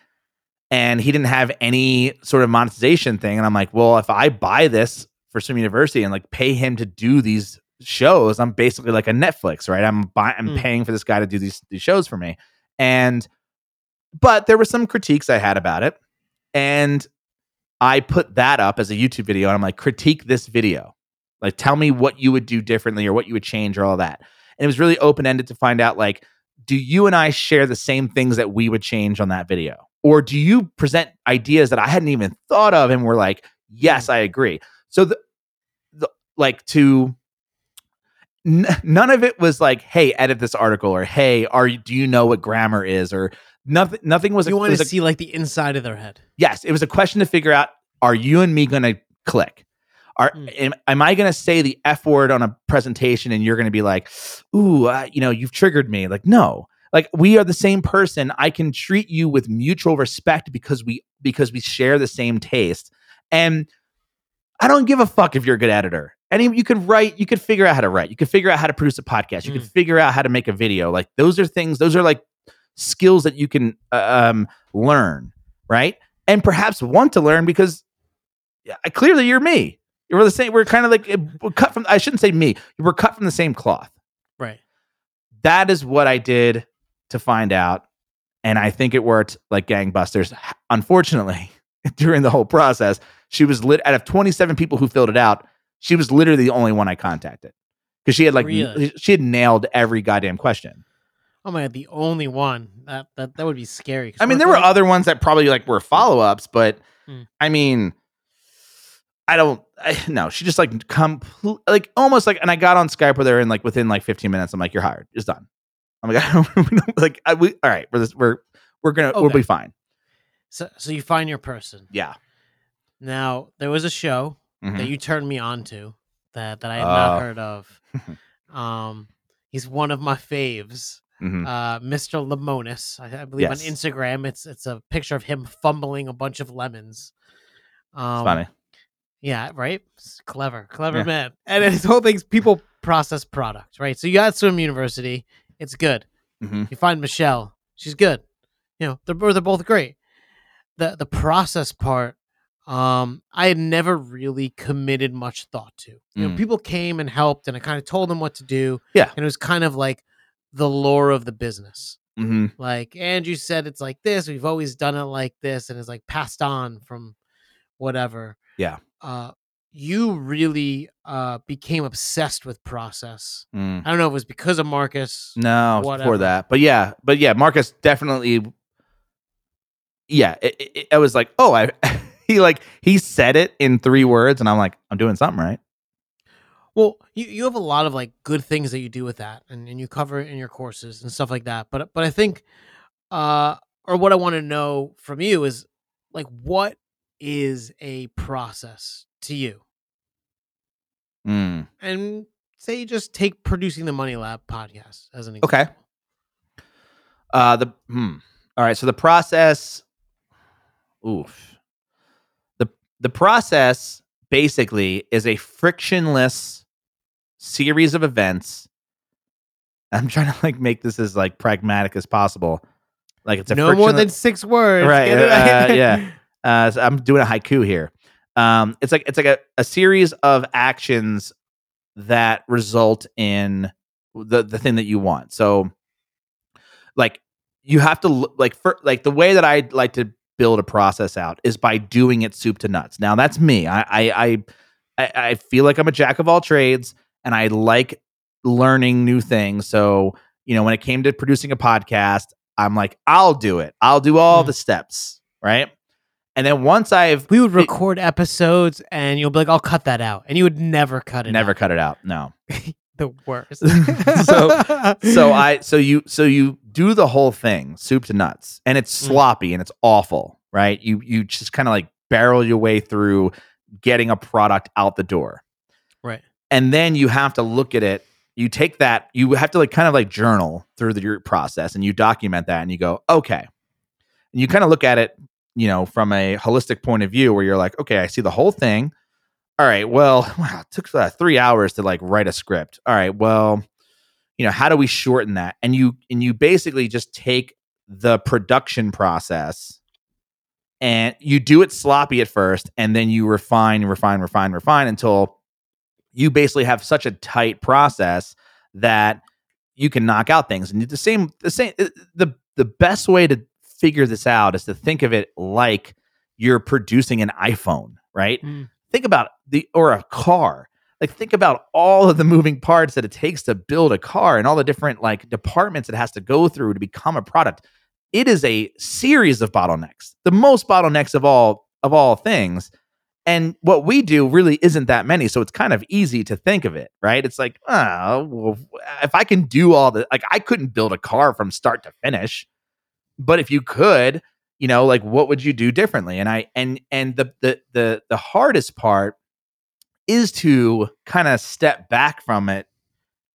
And he didn't have any sort of monetization thing. And I'm like, well, if I buy this for Swim University and like pay him to do these shows, I'm basically like a Netflix, right? I'm buying, I'm Mm. paying for this guy to do these these shows for me. And but there were some critiques I had about it, and I put that up as a YouTube video, and I'm like, critique this video, like tell me what you would do differently or what you would change or all that. And it was really open ended to find out like do you and I share the same things that we would change on that video? Or do you present ideas that I hadn't even thought of and we're like, yes, mm. I agree. So the, the like to n- none of it was like, hey, edit this article or hey, are you do you know what grammar is or nothing nothing was You a, want was to a- see like the inside of their head. yes, it was a question to figure out are you and me going to click? Are Mm. am, am I going to say the F word on a presentation and you're going to be like, "Ooh, uh, you know, you've triggered me." Like, no. Like we are the same person. I can treat you with mutual respect because we because we share the same taste. And I don't give a fuck if you're a good editor. Any you could write, you could figure out how to write. You could figure out how to produce a podcast. You could figure out how to make a video. Like those are things, those are like skills that you can uh, um learn, right? And perhaps want to learn because yeah, clearly you're me. We're the same. We're kind of like eh, we're cut from. I shouldn't say me. We're cut from the same cloth. Right. That is what I did to find out, and I think it worked like gangbusters. Unfortunately, during the whole process, she was lit. Out of 27 people who filled it out, she was literally the only one I contacted because she had like Really? she had nailed every goddamn question. Oh my god, the only one that that that would be scary. I mean, there were other ones that probably like were follow ups, but Hmm. I mean, I don't. I, no, she just like complete, like almost like, and I got on Skype with her, and like within like 15 minutes, I'm like, you're hired, it's done. I'm like, I don't, like, I, we all right, we're this, we're we're gonna we'll be fine. So so you find your person. Yeah. Now there was a show Mhm. that you turned me on to that that I had Oh. not heard of. um, he's one of my faves. Mhm. Uh, Mr. Lemonis. I, I believe Yes. on Instagram, it's it's a picture of him fumbling a bunch of lemons. Um, It's funny. Yeah, right. It's clever, clever Yeah. man. And his whole thing's people process product, right? So you got Swim University, it's good. Mhm. You find Michelle, she's good. You know, they're they're both great. The the process part, um, I had never really committed much thought to. You know, Mm. people came and helped, and I kind of told them what to do. Yeah. and it was kind of like the lore of the business. Mhm. Like Andrew said, it's like this. We've always done it like this, and it's like passed on from whatever. Yeah. Uh, you really uh became obsessed with process. Mm. I don't know if it was because of Marcus. No, it was Whatever. before that, but yeah, but yeah, Marcus definitely. Yeah, it, it, it was like, oh, I. he like he said it in three words, and I'm like, I'm doing something right. Well, you, you have a lot of like good things that you do with that, and, and you cover it in your courses and stuff like that. But but I think, uh, or what I want to know from you is like, what is a process to you? Mm. And say you just take producing the Money Lab podcast as an example. Okay. Uh, the hmm. All right. So the process. Oof. The the process basically is a frictionless series of events. I'm trying to like make this as like pragmatic as possible. Like it's a no more than six words. Right, uh, yeah. Uh, so I'm doing a haiku here. Um, it's like it's like a, a series of actions that result in the the thing that you want. So, like you have to like for like the way that I like to build a process out is by doing it soup to nuts. Now that's me. I I, I I feel like I'm a jack of all trades, and I like learning new things. So you know, when it came to producing a podcast, I'm like, I'll do it. I'll do all Mm. the steps, right? And then once I've We would record episodes, and you'll be like, "I'll cut that out," and you would never cut it. never out. cut it out, no. the worst. So- So I so you so you do the whole thing, soup to nuts, and it's Mm. sloppy and it's awful, right? You you just kind of like barrel your way through getting a product out the door. right. And then you have to look at it. You take that you have to like kind of like journal through the process and you document that and you go okay. And you kind of look at it you know from a holistic point of view where you're like okay i see the whole thing. All right well wow, it took uh, three hours to like write a script. All right well you know how do we shorten that? And you and you basically just take the production process and you do it sloppy at first and then you refine refine refine refine until you basically have such a tight process that you can knock out things. And the same the same uh, the the best way to figure this out is to think of it like you're producing an iPhone right? Mm. think about the or a car. Like think about all of the moving parts that it takes to build a car and all the different like departments it has to go through to become a product. It is a series of bottlenecks the most bottlenecks of all of all things and what we do really isn't that many so it's kind of easy to think of it right? It's like oh well, if i can do all the like i couldn't build a car from start to finish but if you could you know like what would you do differently? And i and and the the the, the hardest part is to kind of step back from it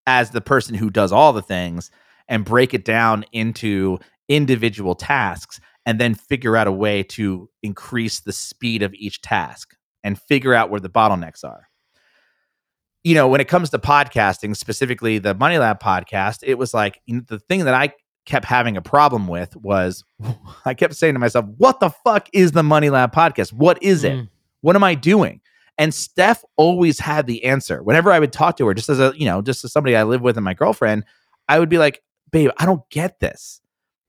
as the person who does all the things and break it down into individual tasks and then figure out a way to increase the speed of each task and figure out where the bottlenecks are. You know, when it comes to podcasting, specifically the Money Lab podcast, it was like you know, the thing that I kept having a problem with was I kept saying to myself, what the fuck is the Money Lab podcast? What is it? Mm. What am I doing? And Steph always had the answer. Whenever I would talk to her, just as a, you know, just as somebody I live with and my girlfriend, I would be like, babe, I don't get this.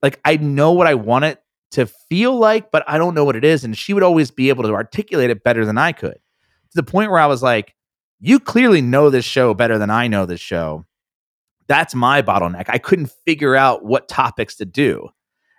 Like, I know what I want it to feel like, but I don't know what it is. And she would always be able to articulate it better than I could to the point where I was like, you clearly know this show better than I know this show. That's my bottleneck. I couldn't figure out what topics to do.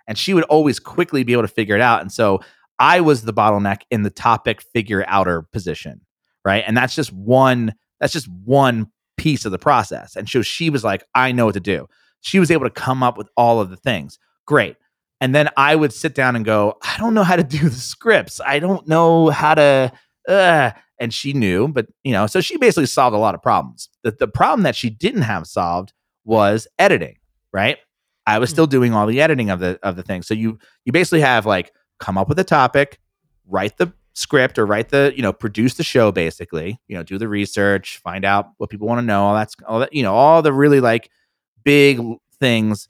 And she would always quickly be able to figure it out. And so I was the bottleneck in the topic figure outer position. Right. And that's just one, that's just one piece of the process. And so she was like, I know what to do. She was able to come up with all of the things. Great. And then I would sit down and go, I don't know how to do the scripts. I don't know how to, uh, and she knew, but you know, so she basically solved a lot of problems. The, the problem that she didn't have solved was editing, right? I was still doing all the editing of the of the thing. So you you basically have like come up with a topic, write the script or write the, you know, produce the show basically, you know, do the research, find out what people want to know, all that's all that, you know, all the really like big things,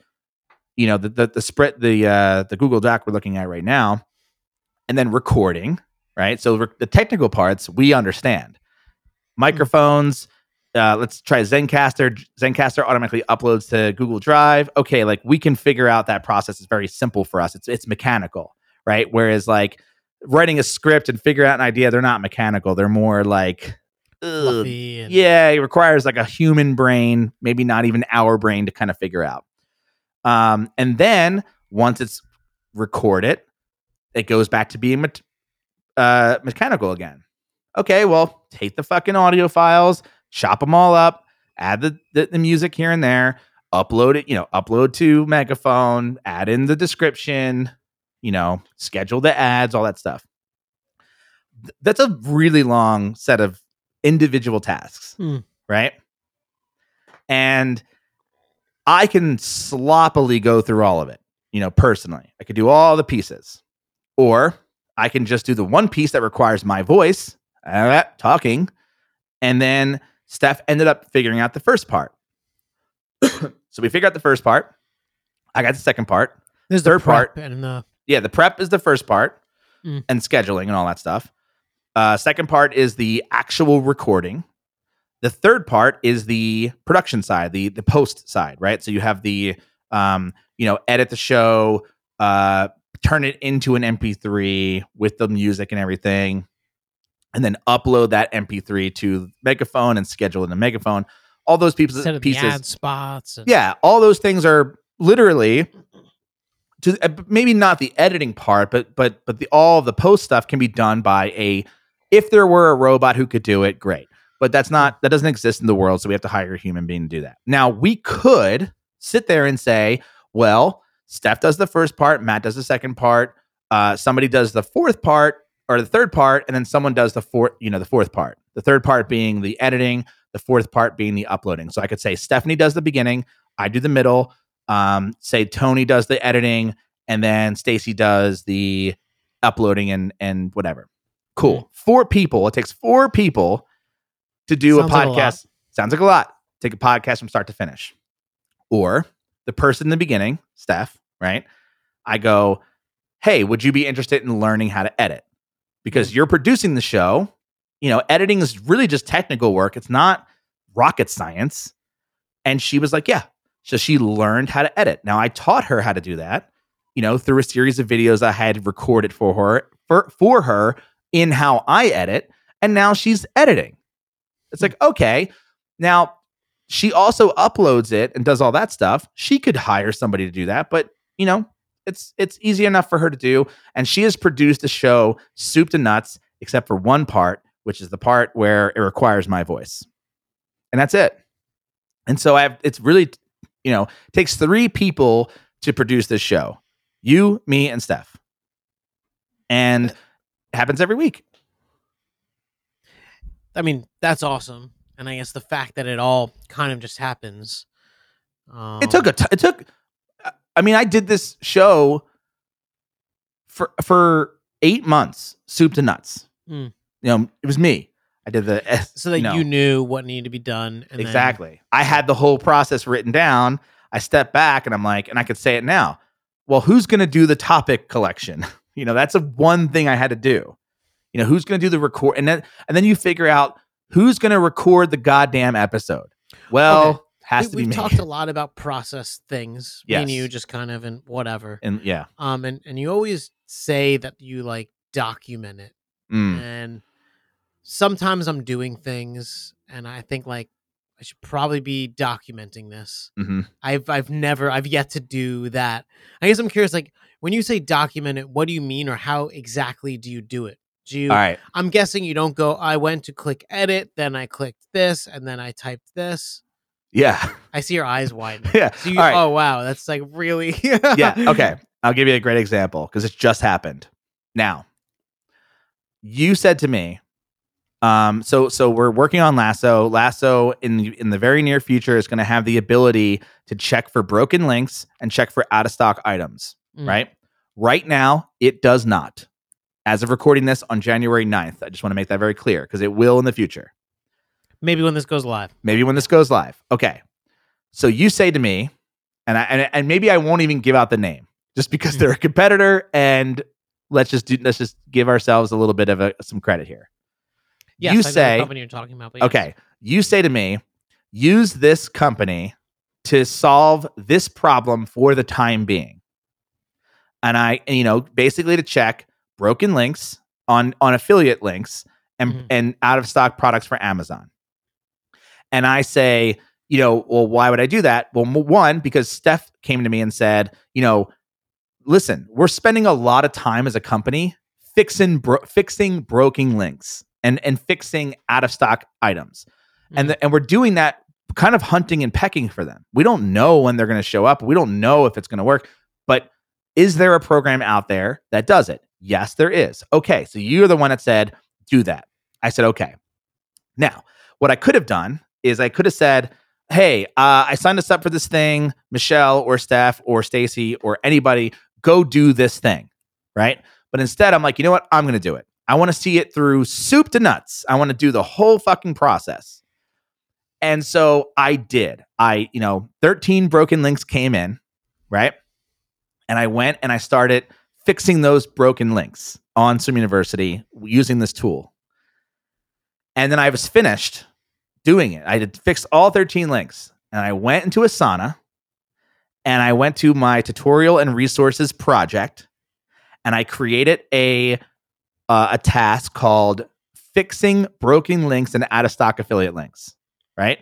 you know, the the, the spread the uh the Google Doc we're looking at right now, and then recording, right? So re- the technical parts we understand. Microphones, uh, let's try Zencastr. Zencastr automatically uploads to Google Drive. Okay, like we can figure out that process is very simple for us. It's it's mechanical, right? Whereas like writing a script and figure out an idea, they're not mechanical. They're more like and- yeah, it requires like a human brain, maybe not even our brain to kind of figure out. Um, and then once it's recorded, it goes back to being me- uh, mechanical again. Okay, well, take the fucking audio files, chop them all up, add the, the, the music here and there, upload it, you know, upload to Megaphone, add in the description, you know, schedule the ads, all that stuff. Th- That's a really long set of individual tasks, Hmm. right? And I can sloppily go through all of it, you know, personally. I could do all the pieces. Or I can just do the one piece that requires my voice, uh, talking, and then Steph ended up figuring out the first part. so we figured out the first part. I got the second part. There's Third part. and the Yeah, the prep is the first part Mm. and scheduling and all that stuff. Uh, second part is the actual recording. The third part is the production side, the the post side, right? So you have the um, you know, edit the show, uh, turn it into an MP3 with the music and everything, and then upload that MP3 to Megaphone and schedule it in Megaphone. All those pieces, set of the pieces ad spots. And, yeah, all those things are literally to uh, maybe not the editing part, but but but the all the post stuff can be done by a if there were a robot who could do it, great. But that's not that doesn't exist in the world, so we have to hire a human being to do that. Now we could sit there and say, well, Steph does the first part, Matt does the second part, uh, somebody does the fourth part or the third part, and then someone does the fourth, you know, the fourth part. The third part being the editing, the fourth part being the uploading. So I could say Stephanie does the beginning, I do the middle. Um, say Tony does the editing, and then Stacy does the uploading and and whatever. Cool. Mhm. Four people. It takes four people to do Sounds a like a podcast. Sounds like a lot. Take a podcast from start to finish. Or the person in the beginning, Steph, right? I go, hey, would you be interested in learning how to edit? Because mm. you're producing the show. You know, editing is really just technical work. It's not rocket science. And she was like, yeah. So she learned how to edit. Now I taught her how to do that, you know, through a series of videos I had recorded for her for, for her in how I edit. And now she's editing. It's like, okay. Now, she also uploads it and does all that stuff. She could hire somebody to do that, but you know, it's it's easy enough for her to do. And she has produced a show soup to nuts, except for one part, which is the part where it requires my voice. And that's it. And so I have it's really, you know, takes three people to produce this show. You, me, and Steph. And it happens every week. I mean, that's awesome. And I guess the fact that it all kind of just happens. Um, it took a t- it took I mean, I did this show for for 8 months, soup to nuts. Mm. You know, it was me. I did the so that know. you knew what needed to be done. And then- exactly. I had the whole process written down. I stepped back and I'm like, and I could say it now. Well, who's going to do the topic collection? You know, that's a one thing I had to do. You know, who's going to do the record, and then and then you figure out who's going to record the goddamn episode. Well, Okay. has we, to be we've talked a lot about process things. Me and you just kind of and whatever. and yeah, Um, and and you always say that you like document it, Mm. and sometimes I'm doing things, and I think like I should probably be documenting this. hmm I've I've never I've yet to do that. I guess I'm curious, like when you say document it, what do you mean, or how exactly do you do it? Do you? All right. I'm guessing you don't go. I went to click edit, then I clicked this, and then I typed this. Yeah. I see your eyes widen. yeah. So you, right. oh wow, that's like really yeah. Okay. I'll give you a great example because it's just happened. Now, you said to me, um, so so we're working on Lasso. Lasso in the, in the very near future is going to have the ability to check for broken links and check for out of stock items. Mm. Right. Right now, it does not. As of recording this on January 9th, I just want to make that very clear because it will in the future. Maybe when this goes live. maybe when this goes live. Okay. So you say to me, and I and, and maybe I won't even give out the name just because hmm. they're a competitor, and let's just do let's just give ourselves a little bit of a, some credit here. Yes, you I say company you're talking about. But yes. okay. You say to me, use this company to solve this problem for the time being, and I you know basically to check broken links on on affiliate links and Mhm. and out of stock products for Amazon. And I say, you know, well, why would I do that? Well, one, because Steph came to me and said, you know, listen, we're spending a lot of time as a company fixing bro- fixing broken links and and fixing out of stock items, and Mhm. the, and we're doing that kind of hunting and pecking for them. We don't know when they're going to show up. We don't know if it's going to work, but is there a program out there that does it? Yes, there is. Okay, so you're the one that said do that. I said okay. Now, what I could have done is I could have said, "Hey, uh, I signed us up for this thing. Michelle or Steph or Stacy or anybody, go do this thing." Right? But instead, I'm like, you know what? I'm going to do it. I want to see it through soup to nuts. I want to do the whole fucking process. And so I did. I, you know, 13 broken links came in, right? And I went and I started fixing those broken links on Swim University using this tool. And then I was finished doing it. I had fixed all 13 links and I went into Asana and I went to my tutorial and resources project and I created a uh, a task called fixing broken links and out of stock affiliate links, right?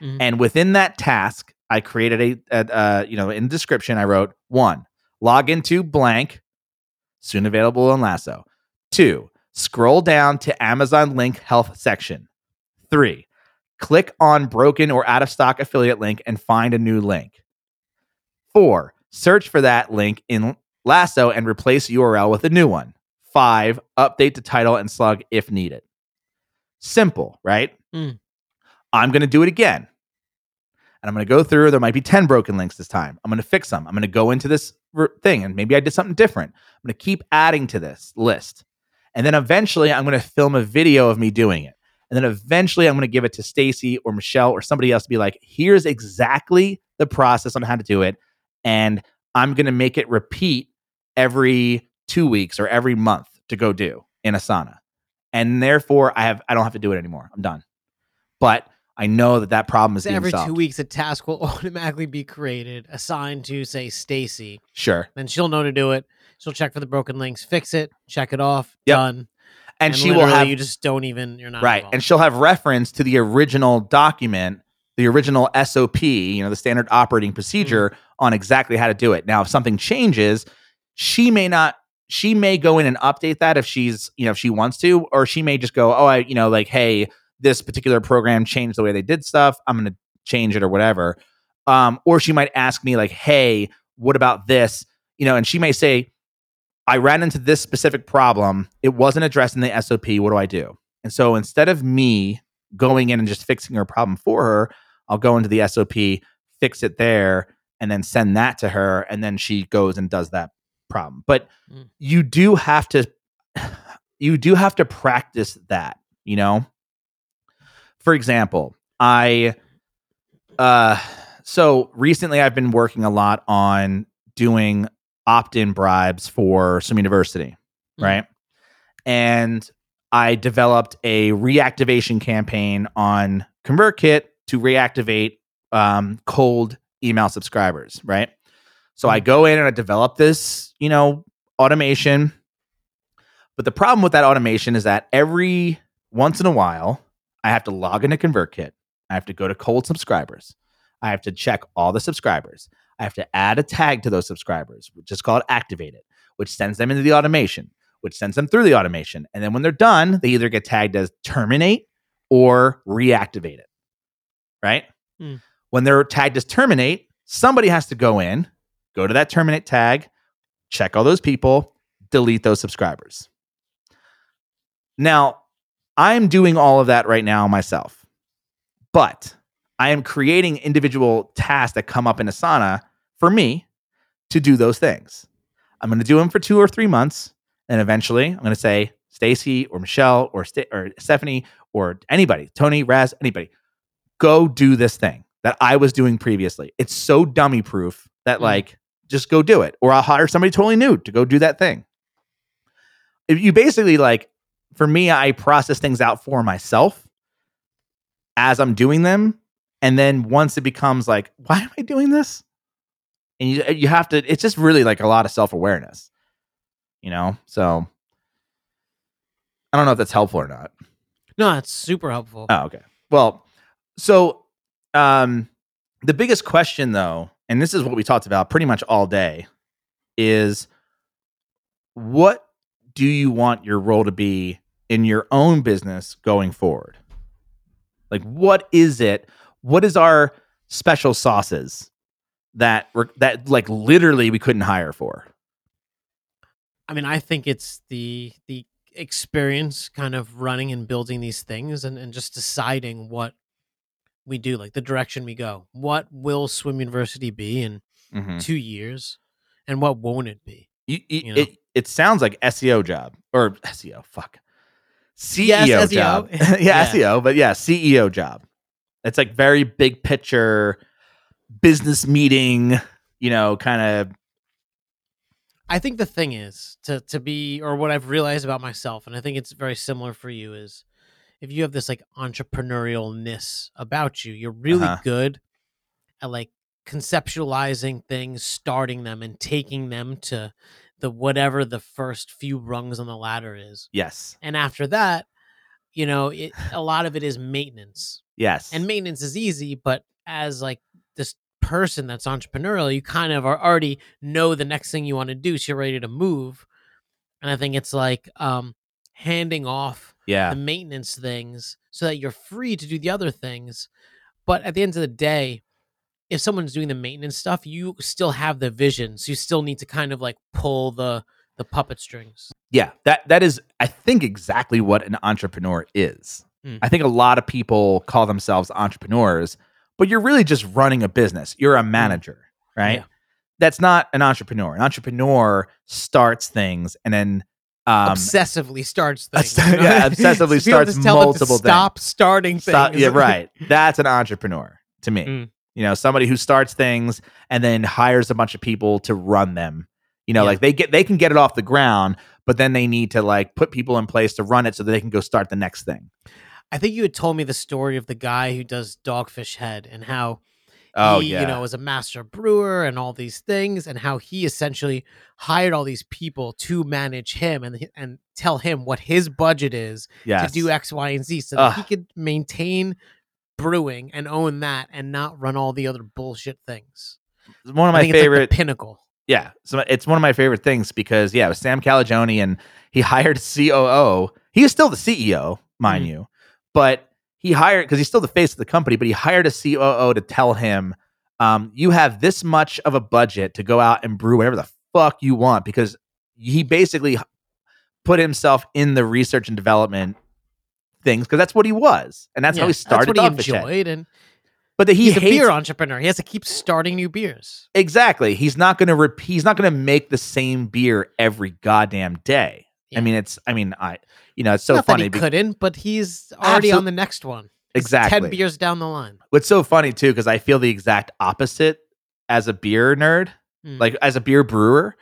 Mhm. And within that task, I created a, a uh, you know, in the description I wrote one, log into blank, soon available on Lasso. Two, scroll down to Amazon link health section. Three, click on broken or out of stock affiliate link and find a new link. Four, search for that link in Lasso and replace URL with a new one. Five, update the title and slug if needed. Simple, right? Mm. I'm going to do it again. And I'm going to go through. There might be 10 broken links this time. I'm going to fix them. I'm going to go into this thing and maybe I did something different. I'm going to keep adding to this list. And then eventually I'm going to film a video of me doing it. And then eventually I'm going to give it to Stacy or Michelle or somebody else to be like, here's exactly the process on how to do it. And I'm going to make it repeat every two weeks or every month to go do in Asana. And therefore I have, I don't have to do it anymore. I'm done. But I know that that problem is So every solved. two weeks, a task will automatically be created, assigned to say Stacy. Sure. Then she'll know to do it. She'll check for the broken links, fix it, check it off, Yep. done. and, she will have you just don't even you're not right, involved. and she'll have reference to the original document, the original SOP, you know, the standard operating procedure mm. on exactly how to do it. Now, if something changes, she may not. She may go in and update that if she's, you know, if she wants to, or she may just go, oh, I, you know, like, hey, this particular program changed the way they did stuff. I'm going to change it or whatever. Um, or she might ask me like, hey, what about this? You know, and she may say, I ran into this specific problem. It wasn't addressed in the SOP. What do I do? And so instead of me going in and just fixing her problem for her, I'll go into the SOP, fix it there, and then send that to her. And then she goes and does that problem. But Mm. you do have to, you do have to practice that, you know? For example, I, uh, so recently I've been working a lot on doing opt-in bribes for Swim University, Mhm. right? And I developed a reactivation campaign on ConvertKit to reactivate um, cold email subscribers, right? So I go in and I develop this, you know, automation. But the problem with that automation is that every once in a while, I have to log into ConvertKit. I have to go to cold subscribers. I have to check all the subscribers. I have to add a tag to those subscribers, which is called activate it, which sends them into the automation, which sends them through the automation. And then when they're done, they either get tagged as terminate or reactivate it. Right? Hmm. When they're tagged as terminate, somebody has to go in, go to that terminate tag, check all those people, delete those subscribers. Now, I'm doing all of that right now myself, but I am creating individual tasks that come up in Asana for me to do those things. I'm going to do them for two or three months, and eventually I'm going to say, Stacy or Michelle or St- or Stephanie or anybody, Tony, Raz, anybody, go do this thing that I was doing previously. It's so dummy proof that Mm. like just go do it, or I'll hire somebody totally new to go do that thing. If you basically like, for me, I process things out for myself as I'm doing them, and then once it becomes like, why am I doing this? And you you have to. It's just really like a lot of self awareness, you know. So I don't know if that's helpful or not. no, it's super helpful. Oh, okay. Well, so um the biggest question though, and this is what we talked about pretty much all day, is what do you want your role to be in your own business going forward? Like what is it? What is our special sauces that we're that like literally we couldn't hire for? I mean, I think it's the the experience kind of running and building these things and, and just deciding what we do, like the direction we go. What will Swim University be in Mhm. two years? And what won't it be? You, You know? it it sounds like SEO job or SEO. Fuck. CEO Yes, SEO. job. yeah, Yeah. SEO, but yeah, CEO job. It's like very big picture business meeting, you know, kind of I think the thing is to to be or what I've realized about myself, and I think it's very similar for you, is if you have this like entrepreneurialness about you, you're really Uh-huh. good at like conceptualizing things, starting them, and taking them to the whatever the first few rungs on the ladder is. yes. And after that, you know, it a lot of it is maintenance. Yes. And maintenance is easy, but as like this person that's entrepreneurial, you kind of are already know the next thing you want to do, so you're ready to move. And I think it's like um handing off yeah. the maintenance things so that you're free to do the other things. But at the end of the day, if someone's doing the maintenance stuff, you still have the vision. So you still need to kind of like pull the the puppet strings. Yeah. That that is I think exactly what an entrepreneur is. Mm. I think a lot of people call themselves entrepreneurs, but you're really just running a business. You're a manager, right? Yeah. That's not an entrepreneur. An entrepreneur starts things and then um obsessively starts obs- things. you know? yeah, obsessively To be able to starts tell them to multiple things. Stop starting Stop- things. yeah, right. That's an entrepreneur to me. Mm. You know, somebody who starts things and then hires a bunch of people to run them. You know, Yeah. like they get they can get it off the ground, but then they need to like put people in place to run it so that they can go start the next thing. I think you had told me the story of the guy who does Dogfish Head and how Oh, he, yeah. you know, was a master brewer and all these things, and how he essentially hired all these people to manage him and and tell him what his budget is yes. to do X, Y, and Z, so that he could maintain brewing and own that, and not run all the other bullshit things. It's one of my like favorite the pinnacle. Yeah, so it's one of my favorite things because yeah, it was Sam Calagione and he hired COO. He is still the CEO, mind Mhm. you, but he hired because he's still the face of the company. But he hired a COO to tell him, um, "You have this much of a budget to go out and brew whatever the fuck you want." Because he basically put himself in the research and development things because that's what he was, and that's how he started That's what he off at Chet. enjoyed, and But that he he's a hates beer entrepreneur. He has to keep starting new beers. Exactly. He's not going to repeat. He's not going to make the same beer every goddamn day. Yeah. I mean, it's. I mean, I. You know, it's so Not funny. he be- couldn't, but he's already on the next one. He's exactly. ten beers down the line. What's so funny too, because I feel the exact opposite as a beer nerd. Mm. Like as a beer brewer,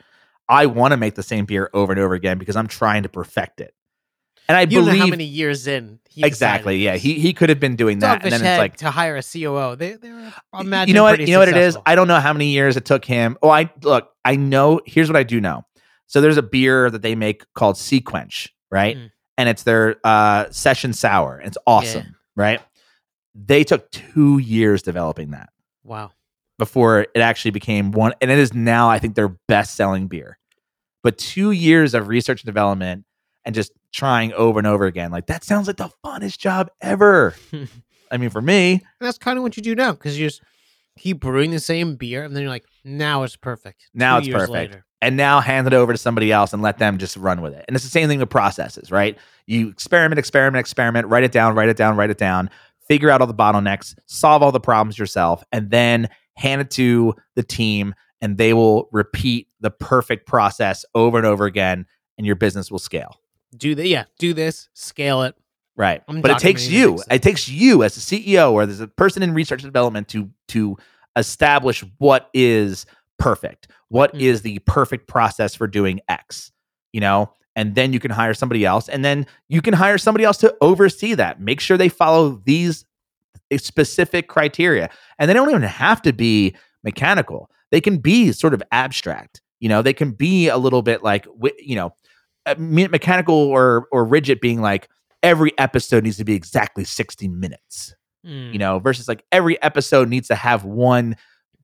I want to make the same beer over and over again because I'm trying to perfect it. And I you don't know believe how many years in. Exactly. Yeah, he he could have been doing that, Dogfish and then it's like to hire a COO. They they're imagine you know what you know what it is i don't know how many years it took him oh i look i know here's what i do know so there's a beer that they make called SeaQuench right Mm. and it's their uh session sour it's awesome right they took two years developing that wow. before it actually became one and it is now i think their best selling beer but two years of research and development and just trying over and over again like that sounds like the funnest job ever i mean for me And that's kind of what you do now because you just keep brewing the same beer, and then you're like, now it's perfect. Now Two it's perfect. Later. and now hand it over to somebody else and let them just run with it. And it's the same thing with processes, right? You experiment, experiment, experiment, write it down, write it down, write it down, figure out all the bottlenecks, solve all the problems yourself, and then hand it to the team and they will repeat the perfect process over and over again and your business will scale. Do the yeah, do this, scale it. Right. I'm but it takes you, it takes you as a CEO or as a person in research and development to to establish what is perfect. What Mm. is the perfect process for doing X, you know? And then you can hire somebody else and then you can hire somebody else to oversee that. Make sure they follow these specific criteria. And they don't even have to be mechanical. They can be sort of abstract. You know, they can be a little bit like you know, mechanical or or rigid being like every episode needs to be exactly 60 minutes Mm. you know versus like every episode needs to have one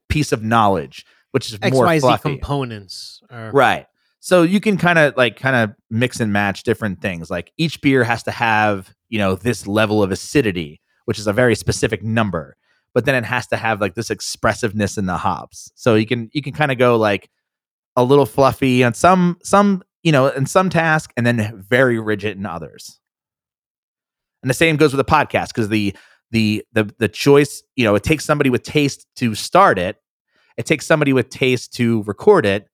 piece of knowledge which is more XYZ fluffy components. Are, right so you can kind of like kind of mix and match different things like each beer has to have you know this level of acidity which is a very specific number but then it has to have like this expressiveness in the hops so you can you can kind of go like a little fluffy on some some you know in some task and then very rigid in others and the same goes with a podcast because the the the the choice you know it takes somebody with taste to start it it takes somebody with taste to record it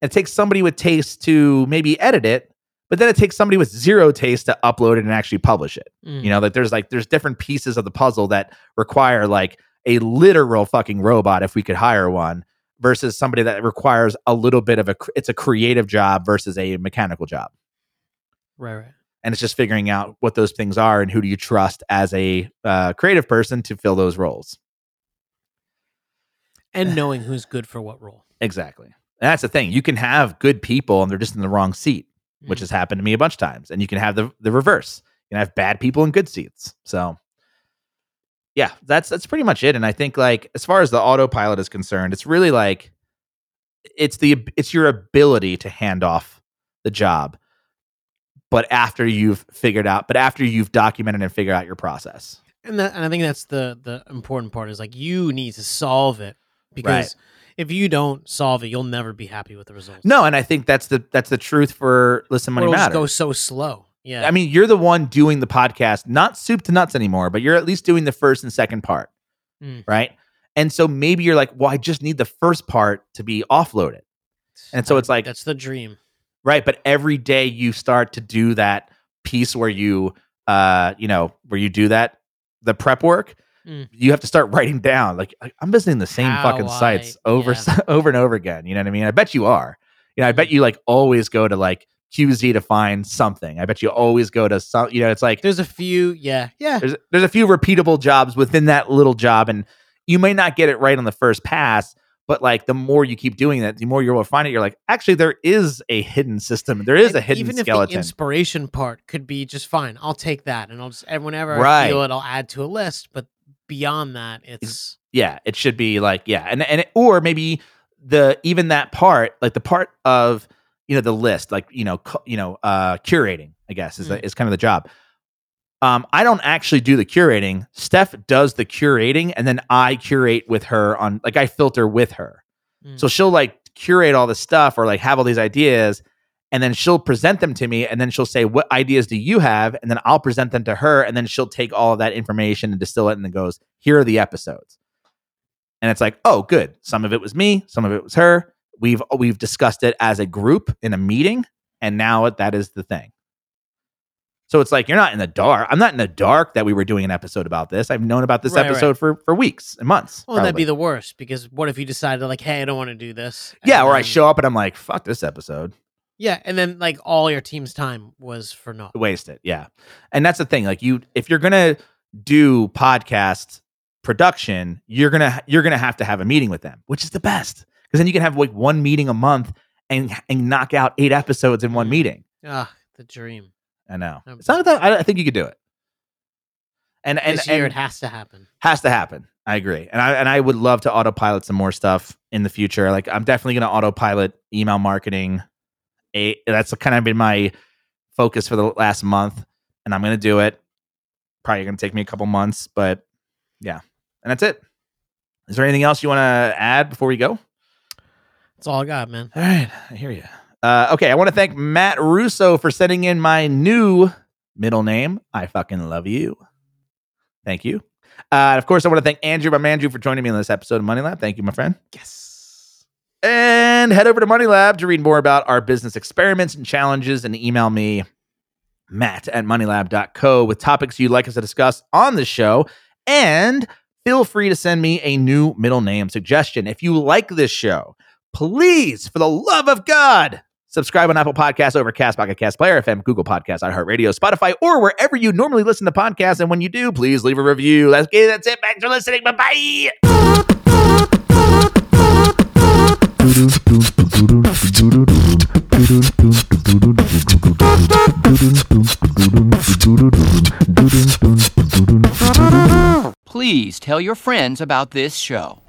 it takes somebody with taste to maybe edit it but then it takes somebody with zero taste to upload it and actually publish it Mm. you know that there's like there's different pieces of the puzzle that require like a literal fucking robot if we could hire one versus somebody that requires a little bit of a it's a creative job versus a mechanical job. Right, right. and it's just figuring out what those things are and who do you trust as a uh, creative person to fill those roles. And knowing who's good for what role. exactly. And that's the thing. You can have good people and they're just in the wrong seat which Mm. has happened to me a bunch of times. And you can have the the reverse. You can have bad people in good seats. So yeah that's that's pretty much it and i think like as far as the autopilot is concerned it's really like it's the it's your ability to hand off the job but after you've figured out but after you've documented and figured out your process And that, and I think that's the the important part is like you need to solve it because if you don't solve it, you'll never be happy with the results. no and i think that's the that's the truth for listen money matters go so slow. Yeah, I mean, you're the one doing the podcast, not soup to nuts anymore, but you're at least doing the first and second part. Mm. Right. And so maybe you're like, well, I just need the first part to be offloaded. and so it's like- that's the dream. Right. But every day you start to do that piece where you, uh, you know, where you do that, the prep work, Mm. you have to start writing down. Like, I'm visiting the same How fucking I- sites over, yeah. over and over again. You know what I mean? I bet you are. You know, I bet you like always go to like QZ to find something. I bet you always go to some, you know, it's like, There's a few. Yeah, yeah. there's there's a few repeatable jobs within that little job and you may not get it right on the first pass, but like the more you keep doing that, the more you're able to find it. You're like, actually, there is a hidden system. There is And a hidden even skeleton. if the inspiration part could be just fine, I'll take that, and I'll just and whenever I feel it, I'll add to a list. But beyond that, it's yeah, it should be like yeah, and and it, or maybe the even that part, like the part of you know the list, like you know cu- you know uh curating, I guess is Mm. is kind of the job. Um, I don't actually do the curating. Steph does the curating, and then I curate with her on like I filter with her. Mm. So she'll like curate all this stuff or like have all these ideas, and then she'll present them to me, and then she'll say, "What ideas do you have?" And then I'll present them to her, and then she'll take all of that information and distill it, and then goes, "Here are the episodes." And it's like, "Oh, good. Some of it was me, some of it was her. We've we've discussed it as a group in a meeting, and now that is the thing." So it's like you're not in the dark. I'm not in the dark that we were doing an episode about this. I've known about this Right, right. episode for for weeks and months. well, that'd be the worst because what if you decided like, hey, I don't want to do this? yeah, and or I show up and I'm like, "Fuck this episode." Yeah, and then like all your team's time was for naught. waste it yeah and that's the thing like you if you're gonna do podcast production you're gonna you're gonna have to have a meeting with them which is the best because then you can have like one meeting a month and and knock out eight episodes in one Mhm. meeting. Ah, the dream. i know. It's not that I, I think you could do it. And and, this year and it has to happen. has to happen. I agree. And i and i would love to autopilot some more stuff in the future. Like i'm definitely gonna autopilot email marketing. A that's kind of been my focus for the last month and i'm gonna do it. Probably gonna take me a couple months but yeah. And that's it. Is there anything else you want to add before we go That's all I got, man. all right i hear you uh, okay i want to thank matt russo for sending in my new middle name i fucking love you thank you uh, of course i want to thank andrew my andrew for joining me on this episode of money lab thank you my friend Yes. and head over to Money Lab to read more about our business experiments and challenges and email me, Matt at moneylab.co, with topics you'd like us to discuss on the show. And feel free to send me a new middle name suggestion. If you like this show, please, for the love of God, subscribe on Apple Podcasts, Overcast, Pocket Cast, Player FM, Google Podcasts, iHeartRadio, Spotify, or wherever you normally listen to podcasts. And when you do, please leave a review. That's, okay, that's it. Thanks for listening. Bye bye. Please tell your friends about this show.